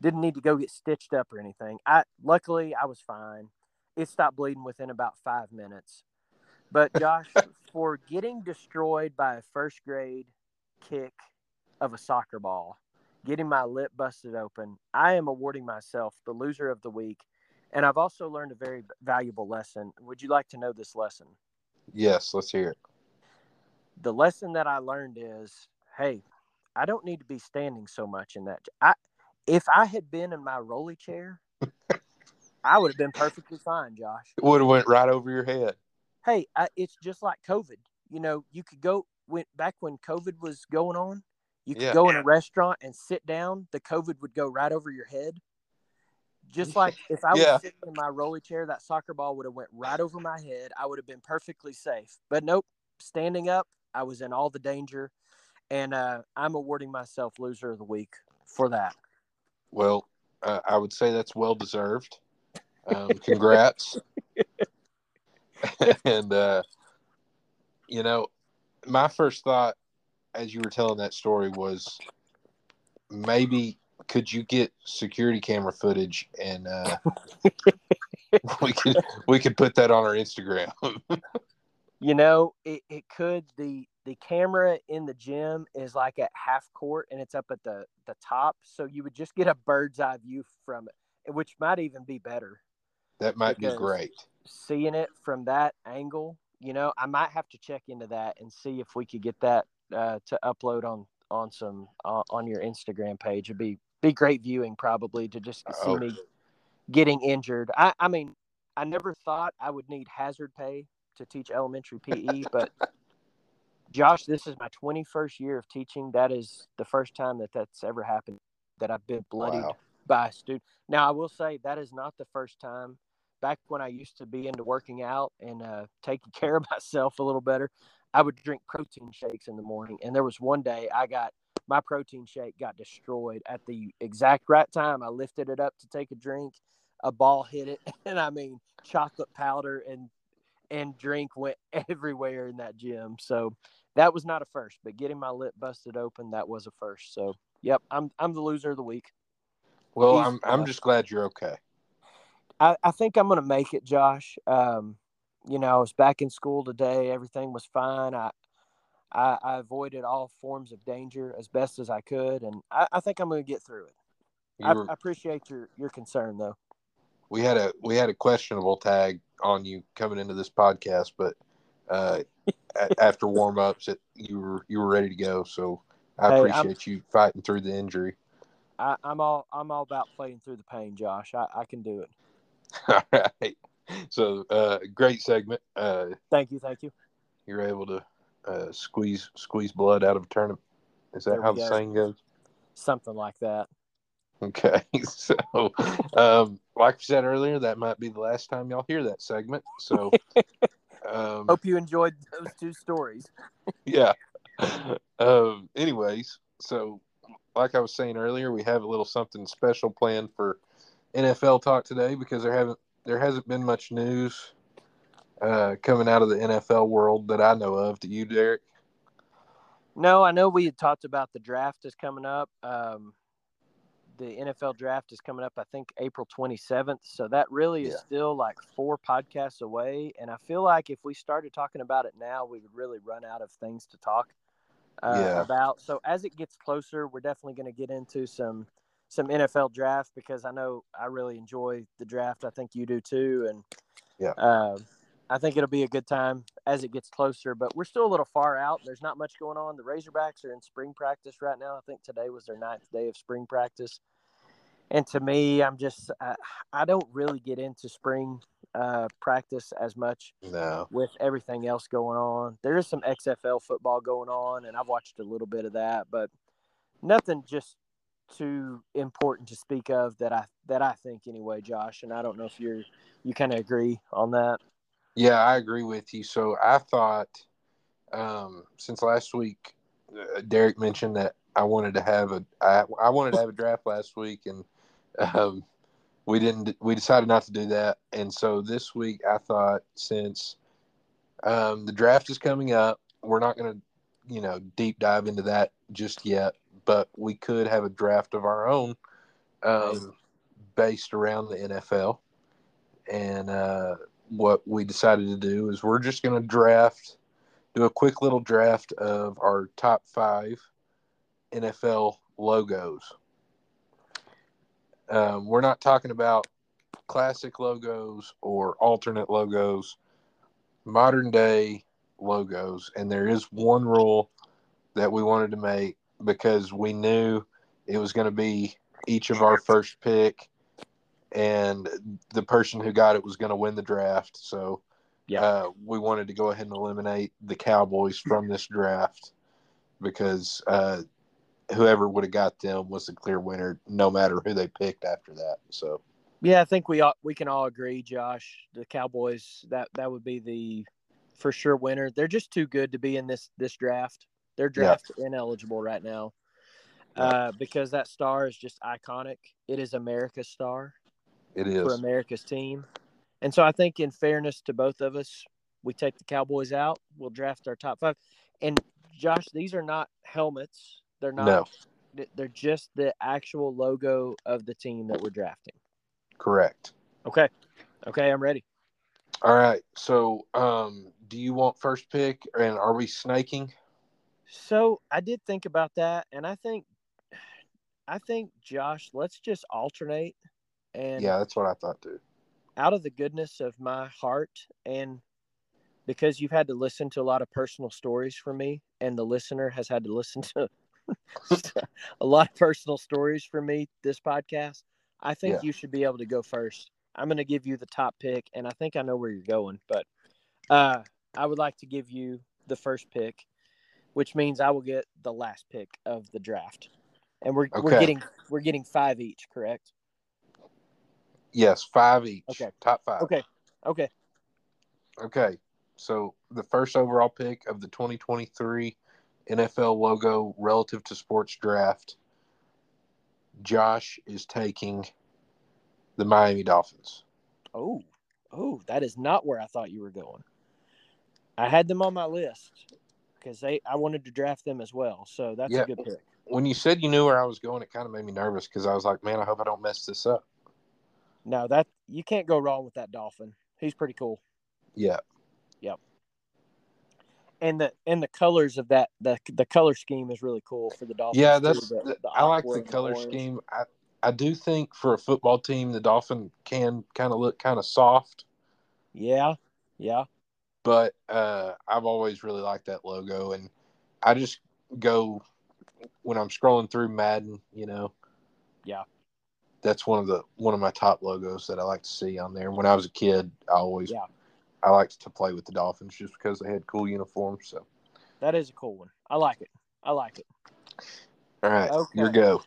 Didn't need to go get stitched up or anything. I luckily I was fine. It stopped bleeding within about five minutes. But Josh, (laughs) for getting destroyed by a first grade kick of a soccer ball, getting my lip busted open, I am awarding myself the loser of the week. And I've also learned a very valuable lesson. Would you like to know this lesson? Yes, let's hear it. The lesson that I learned is, hey, I don't need to be standing so much in that. I if I had been in my rolly chair, (laughs) I would have been perfectly fine, Josh. It would have went right over your head. hey, I, it's just like COVID. You know, you could go went back when COVID was going on. You could Yeah. go in a restaurant and sit down. The COVID would go right over your head. Just like if I Yeah. was sitting in my rolly chair, that soccer ball would have went right over my head. I would have been perfectly safe. But nope, standing up, I was in all the danger. and uh, I'm awarding myself loser of the week for that. Well, uh, I would say that's well deserved. Um, (laughs) congrats. (laughs) and uh, you know, my first thought as you were telling that story was maybe could you get security camera footage and uh, (laughs) we could we could put that on our Instagram. (laughs) you know, it, it could the the camera in the gym is like at half court and it's up at the the top, so you would just get a bird's eye view from it, which might even be better. That might be great. Seeing it from that angle, you know, I might have to check into that and see if we could get that uh, to upload on on some uh, on your Instagram page. It'd be be great viewing probably to just see oh. me getting injured. I, I mean, I never thought I would need hazard pay to teach elementary PE, but Josh, this is my 21st year of teaching. That is the first time that that's ever happened that I've been bloodied wow. by a student. Now, I will say that is not the first time. Back when I used to be into working out and uh, taking (laughs) care of myself a little better, I would drink protein shakes in the morning. And there was one day I got my protein shake got destroyed at the exact right time. I lifted it up to take a drink, a ball hit it, (laughs) and I mean chocolate powder and and drink went (laughs) everywhere in that gym. So that was not a first, but getting my lip busted open that was a first. So yep, I'm I'm the loser of the week. Well, He's, I'm I'm uh, just glad you're okay. I, I think I'm gonna make it, Josh. Um, you know, I was back in school today. Everything was fine. I, I, I avoided all forms of danger as best as I could, and I, I think I'm going to get through it. I, I, appreciate your your concern, though. We had a we had a questionable tag on you coming into this podcast, but uh, after warm ups, you were you were ready to go. So I hey, appreciate I'm, you fighting through the injury. I, am all I'm all about playing through the pain, Josh. I, I can do it. (laughs) all right. So uh, great segment. Uh, thank you, thank you. You're able to uh, squeeze squeeze blood out of a turnip. Is that how the go. saying goes? Something like that. Okay, (laughs) so um, like I said earlier, that might be the last time y'all hear that segment. So, (laughs) um, hope you enjoyed those two stories. yeah. Um, anyways, so like I was saying earlier, we have a little something special planned for NFL talk today because there haven't there hasn't been much news uh, coming out of the NFL world that I know of. Do you, Derek? No, I know we had talked about the draft is coming up. Um, the NFL draft is coming up, I think April 27th. So that really is yeah. still like four podcasts away. And I feel like if we started talking about it now, we would really run out of things to talk uh, yeah. about. So as it gets closer, we're definitely going to get into some some NFL draft because I know I really enjoy the draft. I think you do too. And yeah. Uh, I think it'll be a good time as it gets closer, but we're still a little far out. There's not much going on. The Razorbacks are in spring practice right now. I think today was their ninth day of spring practice. And to me, I'm just, uh, I don't really get into spring uh, practice as much no. with everything else going on. There is some XFL football going on, and I've watched a little bit of that, but nothing just too important to speak of that I that I think anyway, Josh. And I don't know if you're you kind of agree on that. Yeah, I agree with you. So I thought um, since last week, uh, Derek mentioned that I wanted to have a I, I wanted to have a draft last week, and um, we didn't. We decided not to do that, and so this week I thought since um, the draft is coming up, we're not going to, you know, deep dive into that just yet, but we could have a draft of our own um, based around the NFL, and uh, what we decided to do is we're just going to draft, do a quick little draft of our top five NFL logos. Um, we're not talking about classic logos or alternate logos, modern day logos. And there is one rule that we wanted to make because we knew it was going to be each of our first pick and the person who got it was going to win the draft. So, yeah, uh, we wanted to go ahead and eliminate the Cowboys from this draft because uh, whoever would have got them was the clear winner, no matter who they picked after that. So, yeah, I think we all, we can all agree, Josh. The Cowboys that that would be the for sure winner. They're just too good to be in this this draft. They're draft ineligible right now uh, because that star is just iconic. It is America's star It for. America's team. And so I think, in fairness to both of us, we take the Cowboys out. We'll draft our top five. And Josh, these are not helmets. They're not. No, They're just the actual logo of the team that we're drafting. correct. Okay. Okay, I'm ready. All right. So, um, do you want first pick, and are we snaking? So I did think about that, and I think, I think Josh, let's just alternate, and Yeah, that's what I thought too. out of the goodness of my heart, and because you've had to listen to a lot of personal stories from me, and the listener has had to listen to (laughs) a lot of personal stories from me this podcast, I think Yeah. you should be able to go first. I'm going to give you the top pick, and I think I know where you're going, but uh, I would like to give you the first pick, which means I will get the last pick of the draft, and we're we're getting we're getting five each, correct? Yes, five each. Okay. Top five. Okay, okay, Okay. So the first overall pick of the 2023 NFL logo relative to sports draft, Josh is taking the Miami Dolphins. Oh, oh, that is not where I thought you were going. I had them on my list because they I wanted to draft them as well. So that's Yeah. a good pick. When you said you knew where I was going, it kind of made me nervous because I was like, man, I hope I don't mess this up. No, that you can't go wrong with that dolphin. He's pretty cool. Yeah. Yep. And the and the colors of that the the color scheme is really cool for the dolphin. Yeah, that's the- the- I like the color orange. scheme. I I do think for a football team, the Dolphin can kind of look kind of soft, Yeah, yeah, but uh, I've always really liked that logo, and I just go when I'm scrolling through Madden. You know, Yeah. That's one of the one of my top logos that I like to see on there. When I was a kid, I always Yeah. I liked to play with the Dolphins just because they had cool uniforms. So, that is a cool one. I like it. I like it. all right, Okay. your go.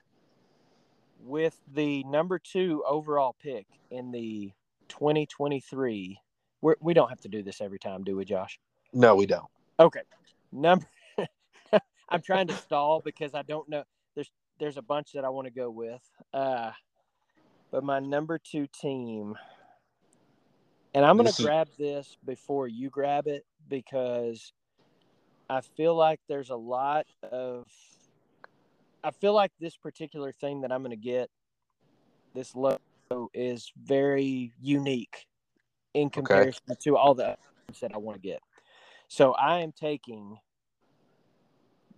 With the number two overall pick in the 2023, we're, we don't have to do this every time, do we, Josh? No, we don't. Okay. Number (laughs) I'm trying to stall because I don't know there's there's a bunch that I want to go with. Uh but my number 2 team and I'm going to grab this before you grab it because I feel like there's a lot of I feel like this particular thing that I'm going to get this logo is very unique in comparison to all the others that I want to get. So I am taking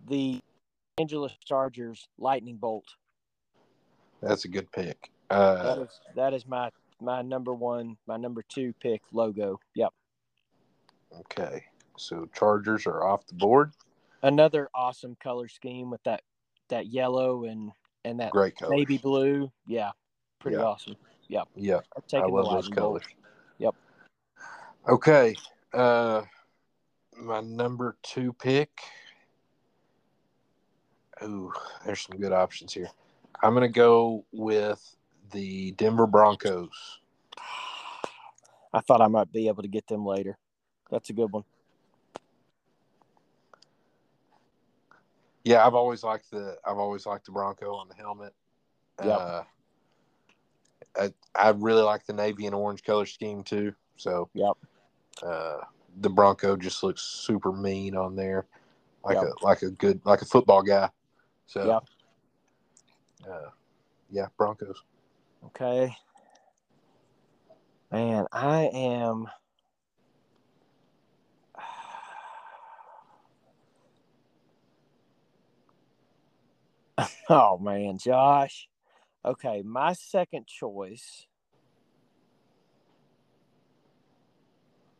the Angeles Chargers Lightning Bolt. That's a good pick. That Uh, is that is my my number one, my number two pick logo. Yep. okay, so Chargers are off the board. Another awesome color scheme with that that yellow and and that Great color. navy blue. Yeah. Pretty Yeah. awesome. Yeah, I'm I love those colors. Yep. Okay. Uh, my number two pick. Ooh, there's some good options here. I'm gonna go with the Denver Broncos. I thought I might be able to get them later. That's a good one. Yeah, I've always liked the I've always liked the Bronco on the helmet. Yep. Uh, I I really like the navy and orange color scheme too. So Yep. uh, the Bronco just looks super mean on there, like Yep. a like a good like a football guy. So Yep. uh, yeah, Broncos. Okay. Man, I am. (sighs) Oh man, Josh. Okay, my second choice.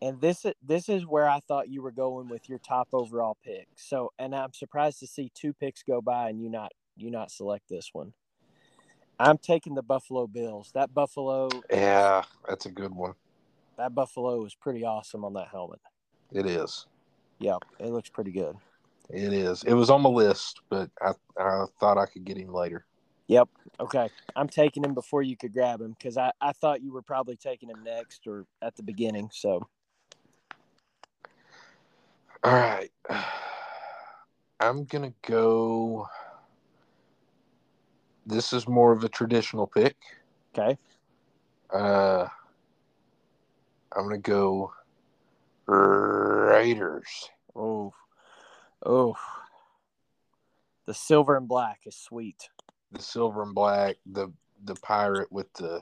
And this is this is where I thought you were going with your top overall pick. So, and I'm surprised to see two picks go by and you not you not select this one. I'm taking the Buffalo Bills. That Buffalo Yeah, that's a good one. that Buffalo is pretty awesome on that helmet. It is. Yeah, it looks pretty good. It is. It was on my list, but I I thought I could get him later. Yep. Okay. I'm taking him before you could grab him because I, I thought you were probably taking him next or at the beginning. So All right. (sighs) I'm gonna go. This is more of a traditional pick. Okay. Uh, I'm gonna go Raiders. Oh, oh. The silver and black is sweet. The silver and black, the the pirate with the.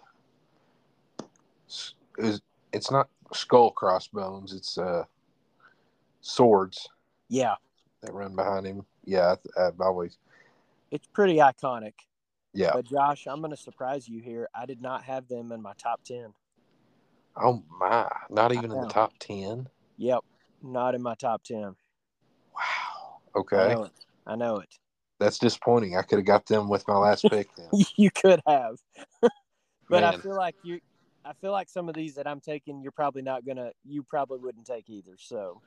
Is it's not skull crossbones. It's uh swords Yeah, that run behind him. Yeah, I, I've always. it's pretty iconic. Yeah. But Josh, I'm going to surprise you here. I did not have them in my top 10. Oh my! Not even in the top ten. Yep, not in my top 10. Wow. I Okay, know it. I know it. that's disappointing. I could have got them with my last pick. Then. (laughs) you could have. (laughs) but I feel like you I feel like some of these that I'm taking you're probably not going to you probably wouldn't take either. So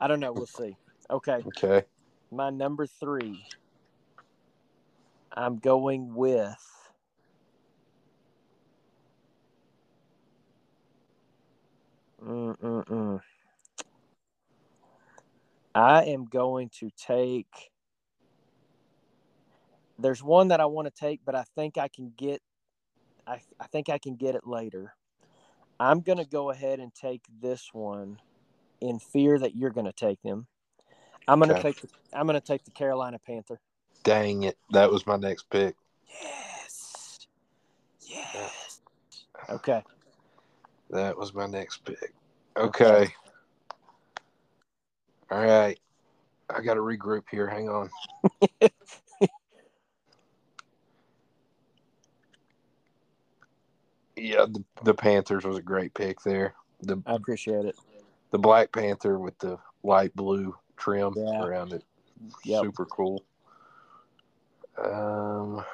I don't know, we'll see. Okay. Okay. My number 3 I'm going with Mm-mm-mm. I am going to take. There's one that I want to take, but I think I can get. I I think I can get it later. I'm going to go ahead and take this one, in fear that you're going to take them. I'm going to Okay. take. The, I'm going to take the Carolina Panther. Dang it! That was my next pick. Yes. Yes. Okay. That was my next pick. Okay. All right. I got to regroup here. Hang on. (laughs) yeah, the, the Panthers was a great pick there. The I appreciate it. the Black Panther with the light blue trim Yeah. around it. Yep. Super cool. Um,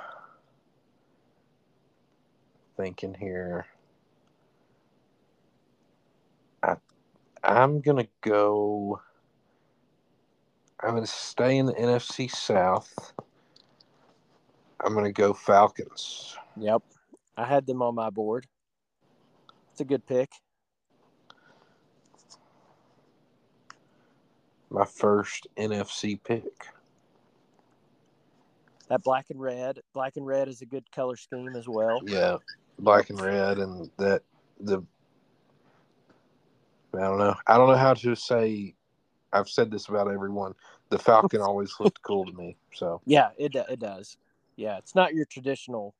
thinking here. I I'm gonna go. I'm gonna stay in the NFC South. I'm gonna go Falcons. Yep. I had them on my board. It's a good pick. My first NFC pick. That black and red. Black and red is a good color scheme as well. Yeah, black and red, and that the. I don't know. I don't know how to say. I've said this about everyone. The Falcon always looked cool to me. So Yeah, it it does. Yeah, it's not your traditional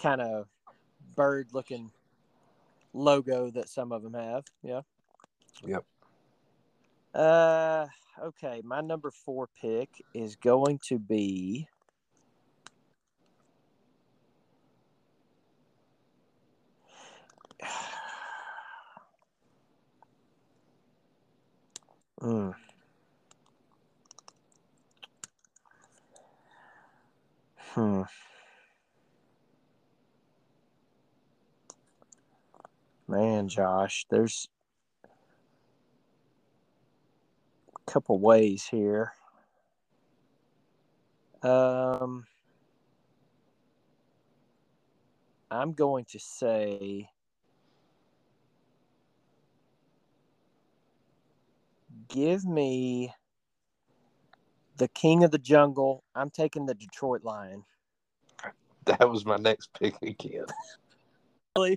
kind of bird looking logo that some of them have. Yeah. Yep. Uh okay, my number 4 pick is going to be Hmm. (sighs) Hmm. Man, Josh, there's a couple ways here. Um, I'm going to say give me the king of the jungle. I'm taking the Detroit Lion. that was my next pick again. Really?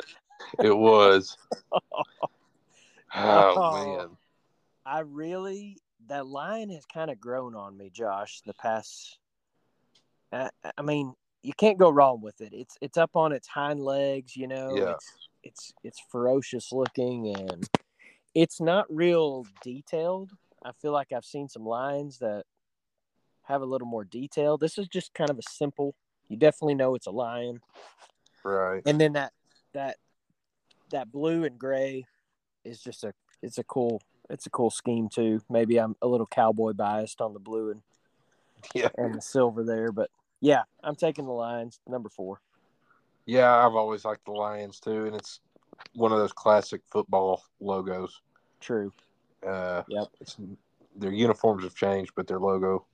It was. (laughs) Oh, Oh. man. I really that lion has kind of grown on me, Josh. The past, I, I mean, you can't go wrong with it. It's it's up on its hind legs, you know. Yeah. It's it's it's ferocious looking and it's not real detailed. I feel like I've seen some lions that have a little more detail. This is just kind of a simple. You definitely know it's a lion, Right. and then that that that blue and gray is just a it's a cool it's a cool scheme too. Maybe I'm a little cowboy biased on the blue and Yeah. and the silver there, but yeah, I'm taking the Lions number four. Yeah, I've always liked the Lions too, and it's one of those classic football logos. True. Uh, Yep. It's their uniforms have changed, but their logo.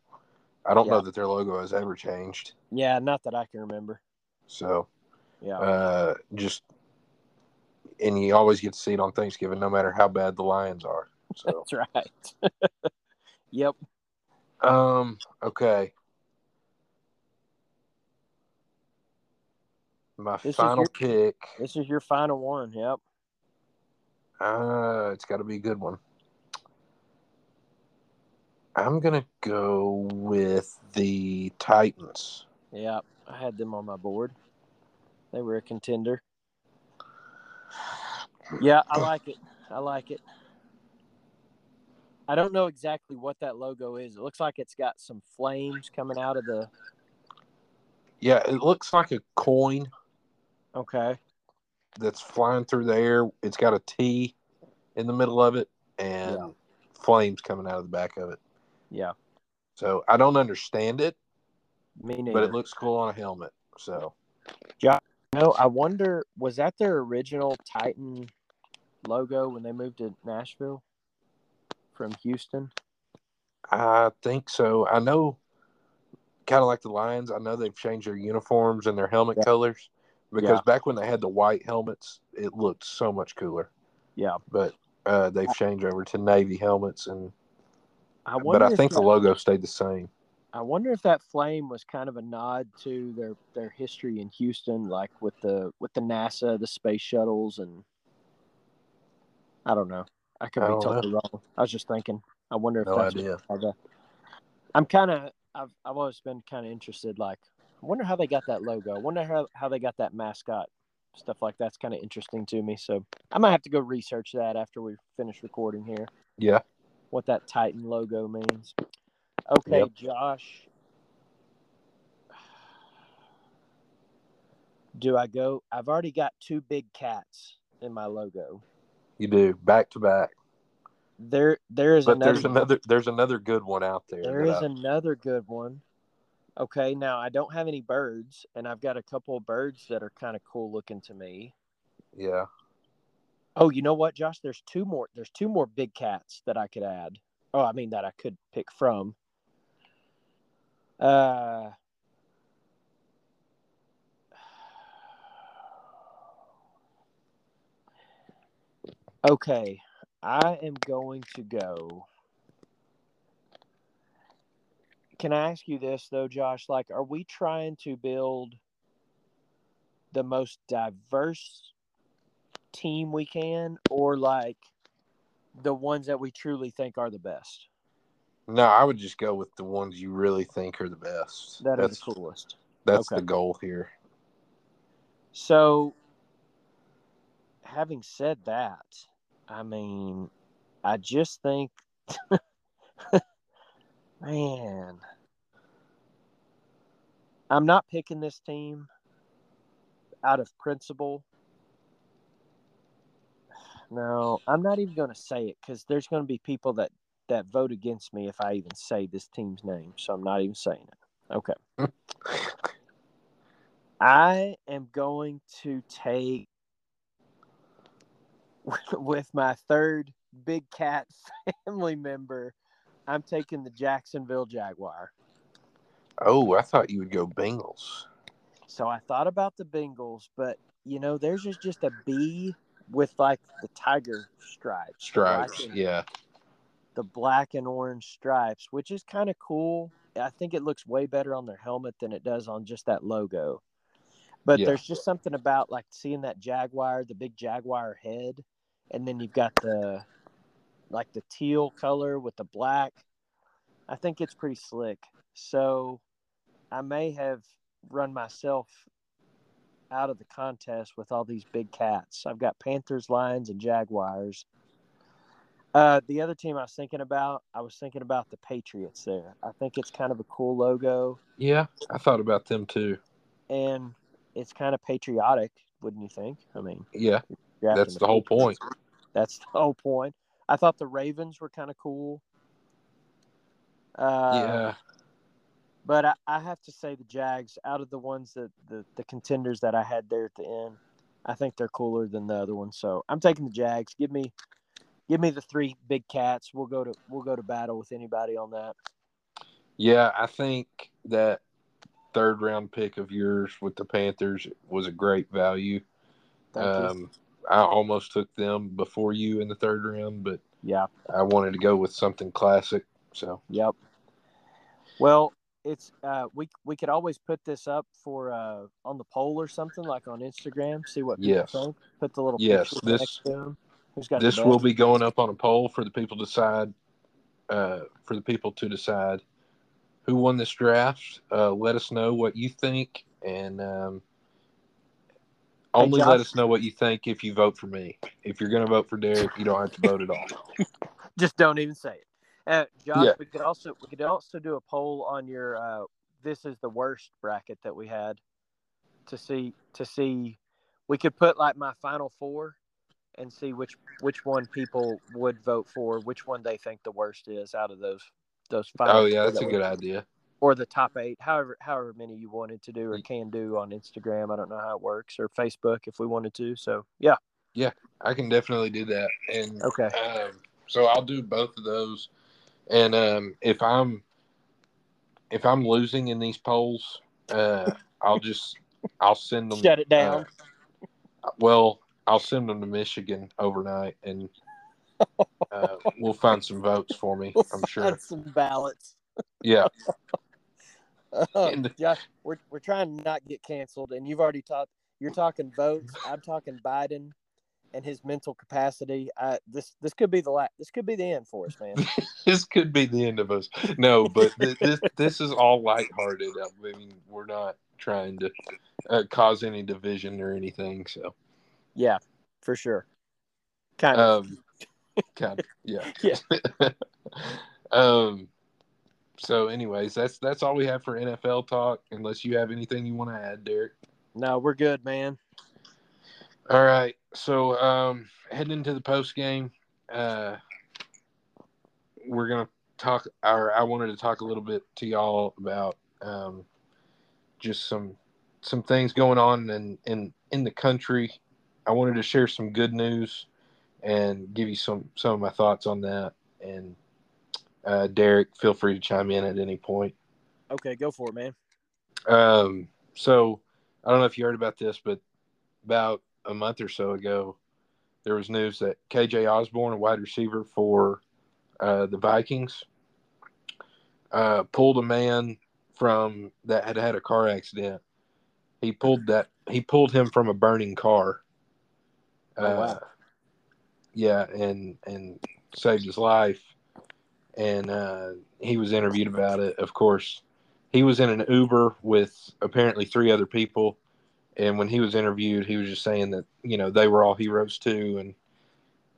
I don't know that their logo has ever changed. Yeah, not that I can remember. So, Yeah. uh, just and you always get to see it on Thanksgiving, no matter how bad the Lions are. (laughs) So, That's right. (laughs) yep. Um. Okay. My This final your- pick. This is your final one. Yep. Uh, it's got to be a good one. I'm gonna go with the Titans. Yep. I had them on my board. They were a contender. Yeah, I like it. I like it. I don't know exactly what that logo is. It looks like it's got some flames coming out of the. Yeah, it looks like a coin Okay. that's flying through the air. It's got a T in the middle of it and Yeah. flames coming out of the back of it. Yeah. So I don't understand it, Me neither. but it looks cool on a helmet. So No, I wonder was that their original Titan logo when they moved to Nashville from Houston? I think so. I know, kind of like the Lions. I know they've changed their uniforms and their helmet Yeah. colors because Yeah. back when they had the white helmets, it looked so much cooler. Yeah. But uh, they've changed over to navy helmets, and I wonder but I think the logo stayed the same. I wonder if that flame was kind of a nod to their their history in Houston, like with the with the NASA, the space shuttles, and I don't know. I could I be don't totally wrong. I was just thinking. I wonder if No that's idea. the- I'm kind of. I've I've always been kind of interested. Like, I wonder how they got that logo. I wonder how how they got that mascot. Stuff like that's kind of interesting to me. So I might have to go research that after we finish recording here Yeah. what that Titan logo means. Okay, Yep. Josh. Do I go? I've already got two big cats in my logo. You do back to back, There, there is but another. there's another there's another good one out there. There is I- another good one. Okay, now I don't have any birds, and I've got a couple of birds that are kind of cool looking to me. yeah. Oh, you know what, Josh? There's two more. There's two more big cats that I could add. Oh, I mean that I could pick from. Uh. Okay, I am going to go. Can I ask you this though, Josh? Like, are we trying to build the most diverse team we can, or like the ones that we truly think are the best, No, I would just go with the ones you really think are the best. that are that's the coolest? that's Okay. the goal here. So, having said that, I mean, I just think, (laughs) man, I'm not picking this team out of principle. No, I'm not even going to say it because there's going to be people that that vote against me if I even say this team's name. So I'm not even saying it. Okay. (laughs) I am going to take (laughs) with my third big cat (laughs) family member. I'm taking the Jacksonville Jaguar. Oh, I thought you would go Bengals. So I thought about the Bengals, but you know, theirs is just a B with like the tiger stripes, Stripes, and- yeah. the black and orange stripes, which is kind of cool. I think it looks way better on their helmet than it does on just that logo. But Yeah. there's just something about like seeing that jaguar, the big jaguar head, and then you've got the like the teal color with the black. I think it's pretty slick. So I may have run myself out of the contest with all these big cats. I've got Panthers, Lions, and Jaguars. Uh, the other team I was thinking about, I was thinking about the Patriots there. I think it's kind of a cool logo Yeah, I thought about them too. and it's kind of patriotic, wouldn't you think? I mean, Yeah, that's the whole point. That's the whole point. I thought the Ravens were kind of cool. Uh, yeah, But I, I have to say the Jags, out of the ones that the, the contenders that I had there at the end, I think they're cooler than the other ones. So I'm taking the Jags. Give me give me the three big cats. We'll go to we'll go to battle with anybody on that. yeah. I think that third round pick of yours with the Panthers was a great value. Thank you. I almost took them before you in the third round, but Yeah. I wanted to go with something classic. So Yep. Well, it's uh, we we could always put this up for uh, on the poll or something like on Instagram. See what people Yes. think. Put the little Yes, picture this- next to 'em. Who's got This will be going up on a poll for the people to decide. Uh, for the people to decide who won this draft. Uh, let us know what you think, and um, Hey, only let us know what you think if you vote for me. If you're going to vote for Derek, you don't have to vote at all. (laughs) Just don't even say it. Uh, Josh, Yeah. we could also we could also do a poll on your uh, this is the worst bracket that we had to see to see we could put like my final four and see which which one people would vote for, which one they think the worst is out of those those five. Oh yeah, that's a good idea. Or the top eight, however however many you wanted to do or can do on Instagram. I don't know how it works or Facebook if we wanted to. So yeah, yeah, I can definitely do that. And okay, um, so I'll do both of those. And um, if I'm if I'm losing in these polls, uh, I'll just I'll send them. shut it down. uh, well, I'll send them to Michigan overnight, and uh, we'll find some votes for me. (laughs) We'll I'm sure. find some ballots. Yeah, (laughs) (laughs) Um, Josh, we're we're trying to not get canceled, and you've already talked. You're talking votes. I'm talking Biden and his mental capacity. I, this this could be the la- This could be the end for us, man. (laughs) this could be the end of us. No, but th- this this is all lighthearted. I mean, we're not trying to uh, cause any division or anything. So, yeah, for sure. Kind of. um, kind of, yeah. (laughs) Yeah. um. So, anyways, that's that's all we have for NFL talk. Unless you have anything you want to add, Derek. no, we're good, man. All right. So, um, heading into the post game, uh, we're gonna talk. Or I wanted to talk a little bit to y'all about um, just some some things going on in in in the country. I wanted to share some good news and give you some some of my thoughts on that. And uh, Derek, feel free to chime in at any point. Okay, go for it, man. Um, so I don't know if you heard about this, but about a month or so ago, there was news that KJ Osborn, a wide receiver for uh, the Vikings, uh, pulled a man from that had had a car accident. He pulled that he pulled him from a burning car. Oh, wow. Uh, yeah, and and saved his life. And uh, he was interviewed about it. Of course, he was in an Uber with apparently three other people. And when he was interviewed, he was just saying that you know they were all heroes too, and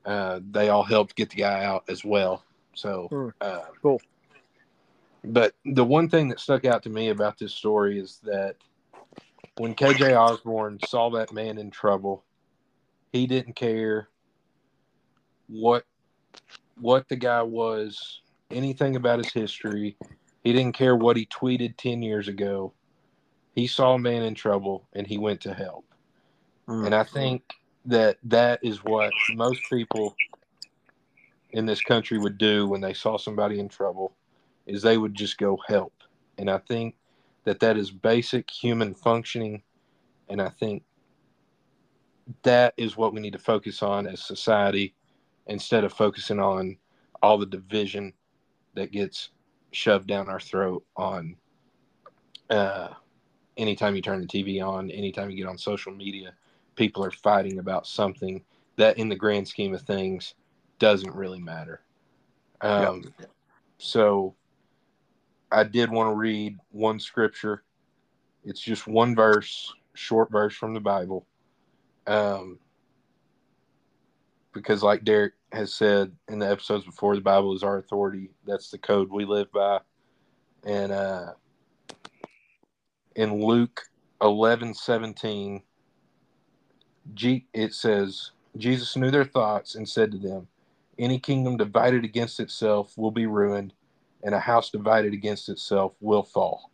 uh, they all helped get the guy out as well. So Hmm. uh, Cool. But the one thing that stuck out to me about this story is that when KJ Osborn saw that man in trouble, he didn't care what what the guy was, anything about his history. He didn't care what he tweeted 10 years ago. He saw a man in trouble and he went to help. Mm. And I think that that is what most people in this country would do when they saw somebody in trouble is they would just go help. And I think that that is basic human functioning and I think that is what we need to focus on as society instead of focusing on all the division that gets shoved down our throat on uh, anytime you turn the TV on, anytime you get on social media, people are fighting about something that, in the grand scheme of things, doesn't really matter. Um, So, I did want to read one scripture. It's just one verse, short verse from the Bible. Um, because, like Derek has said in the episodes before, the Bible is our authority. That's the code we live by. And uh, in Luke eleven seventeen, G- it says, Jesus knew their thoughts and said to them, Any kingdom divided against itself will be ruined, and a house divided against itself will fall.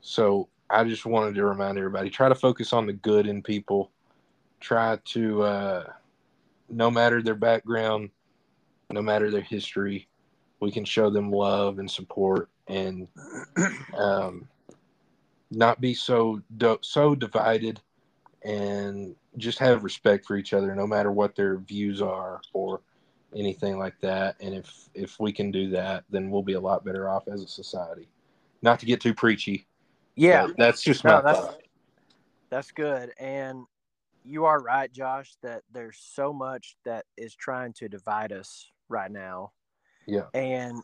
So I just wanted to remind everybody try to focus on the good in people. Try to, uh, no matter their background, no matter their history, we can show them love and support and (clears throat) um, not be so so divided and just have respect for each other no matter what their views are or anything like that. And if if we can do that, then we'll be a lot better off as a society. Not to get too preachy. Yeah, that's just my that's thought. that's good. And you are right, Josh, that there's so much that is trying to divide us right now. Yeah. And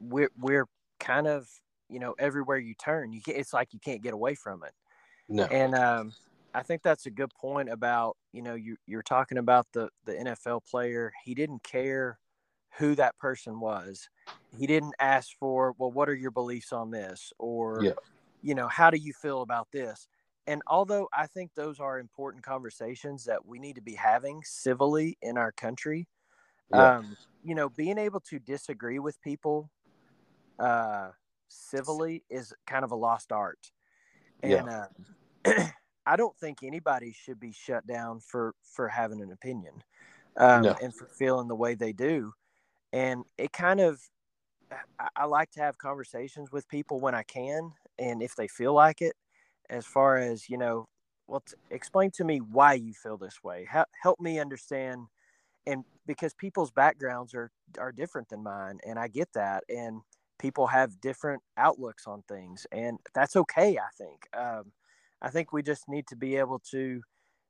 we're we're kind of, you know, everywhere you turn, you it's like you can't get away from it. No. And um, I think that's a good point about you know you you're talking about the the NFL player. He didn't care who that person was. He didn't ask for well, what are your beliefs on this, or Yeah. you know, how do you feel about this? And although I think those are important conversations that we need to be having civilly in our country, Yeah. um, you know, being able to disagree with people uh, civilly is kind of a lost art. And uh, (clears throat) I don't think anybody should be shut down for for having an opinion um, No. and for feeling the way they do. And it kind of, I, I like to have conversations with people when I can, and if they feel like it, as far as you know, well, t- explain to me why you feel this way. Help help me understand, and because people's backgrounds are are different than mine, and I get that, and people have different outlooks on things, and that's okay. I think. Um, I think we just need to be able to.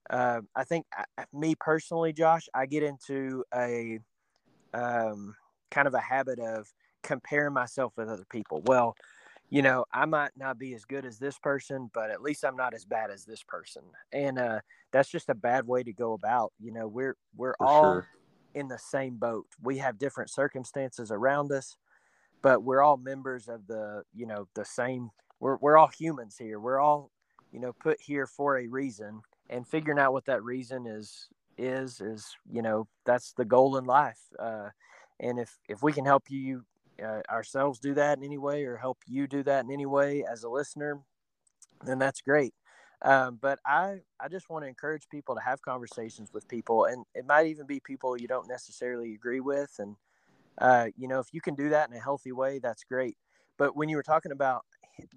Uh, I think I, me personally, Josh, I get into a um, kind of a habit of comparing myself with other people. Well, you know, I might not be as good as this person, but at least I'm not as bad as this person, and uh, that's just a bad way to go about. You know, we're we're For all sure. in the same boat. We have different circumstances around us, but we're all members of the, you know, the same. We're we're all humans here. We're all, you know, put here for a reason, and figuring out what that reason is is is you know that's the goal in life. Uh, and if if we can help you uh, ourselves do that in any way, or help you do that in any way as a listener, then that's great. Um, but I, I just want to encourage people to have conversations with people, and it might even be people you don't necessarily agree with. And uh, you know, if you can do that in a healthy way, that's great. But when you were talking about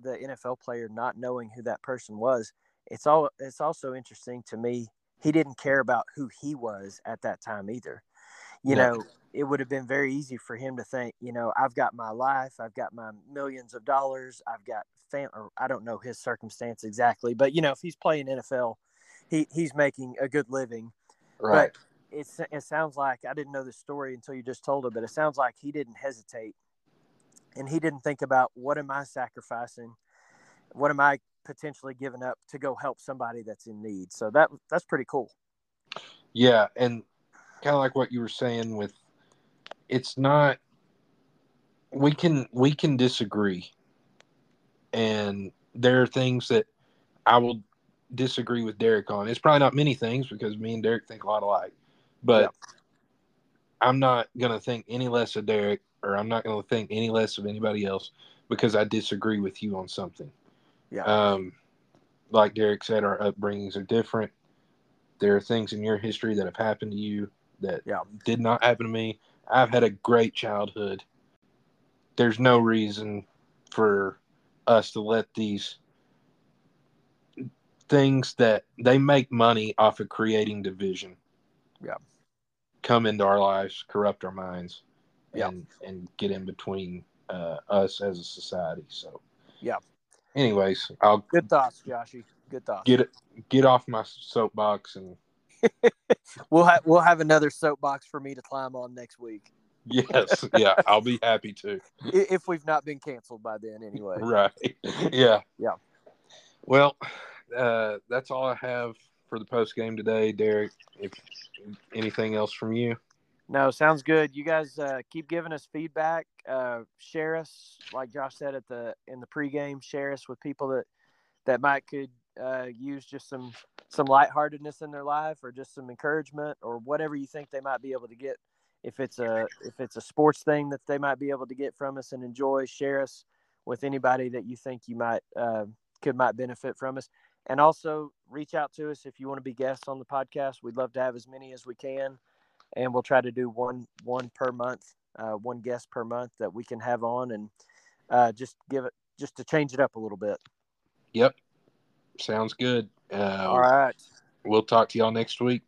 the NFL player not knowing who that person was, it's all it's also interesting to me. He didn't care about who he was at that time either. You No. know, it would have been very easy for him to think, you know, I've got my life, I've got my millions of dollars, I've got fam or I don't know his circumstance exactly, but you know, if he's playing NFL, he he's making a good living. Right. It's it sounds like I didn't know this story until you just told it, but it sounds like he didn't hesitate and he didn't think about what am I sacrificing? What am I potentially giving up to go help somebody that's in need? So that that's pretty cool. Yeah, and kind of like what you were saying with it's not we can we can disagree and there are things that I will disagree with Derek on. It's probably not many things because me and Derek think a lot alike. But Yep. I'm not going to think any less of Derek or I'm not going to think any less of anybody else because I disagree with you on something. Yeah. Um, like Derek said, our upbringings are different. There are things in your history that have happened to you that Yeah. did not happen to me. I've had a great childhood. There's no reason for us to let these things that they make money off of creating division. Yeah. Come into our lives, corrupt our minds, Yeah. and and get in between uh, us as a society. So. Yeah. Anyways, I'll Good thoughts, Joshy. Good thoughts. get it get off my soapbox and We'll have we'll have another soapbox for me to climb on next week, yes yeah i'll be happy to (laughs) if we've not been canceled by then. Anyway. right yeah Yeah. well uh that's all i have for the post game today derek if anything else from you No, sounds good. You guys uh, keep giving us feedback. Uh, share us, like Josh said at the in the pregame. Share us with people that that might could uh, use just some some lightheartedness in their life, or just some encouragement, or whatever you think they might be able to get. If it's a if it's a sports thing that they might be able to get from us and enjoy, share us with anybody that you think you might uh, could might benefit from us. And also reach out to us if you want to be guests on the podcast. We'd love to have as many as we can and we'll try to do one one per month, uh, one guest per month that we can have on, and uh, just give it just to change it up a little bit. yep sounds good. Uh All right, we'll talk to y'all next week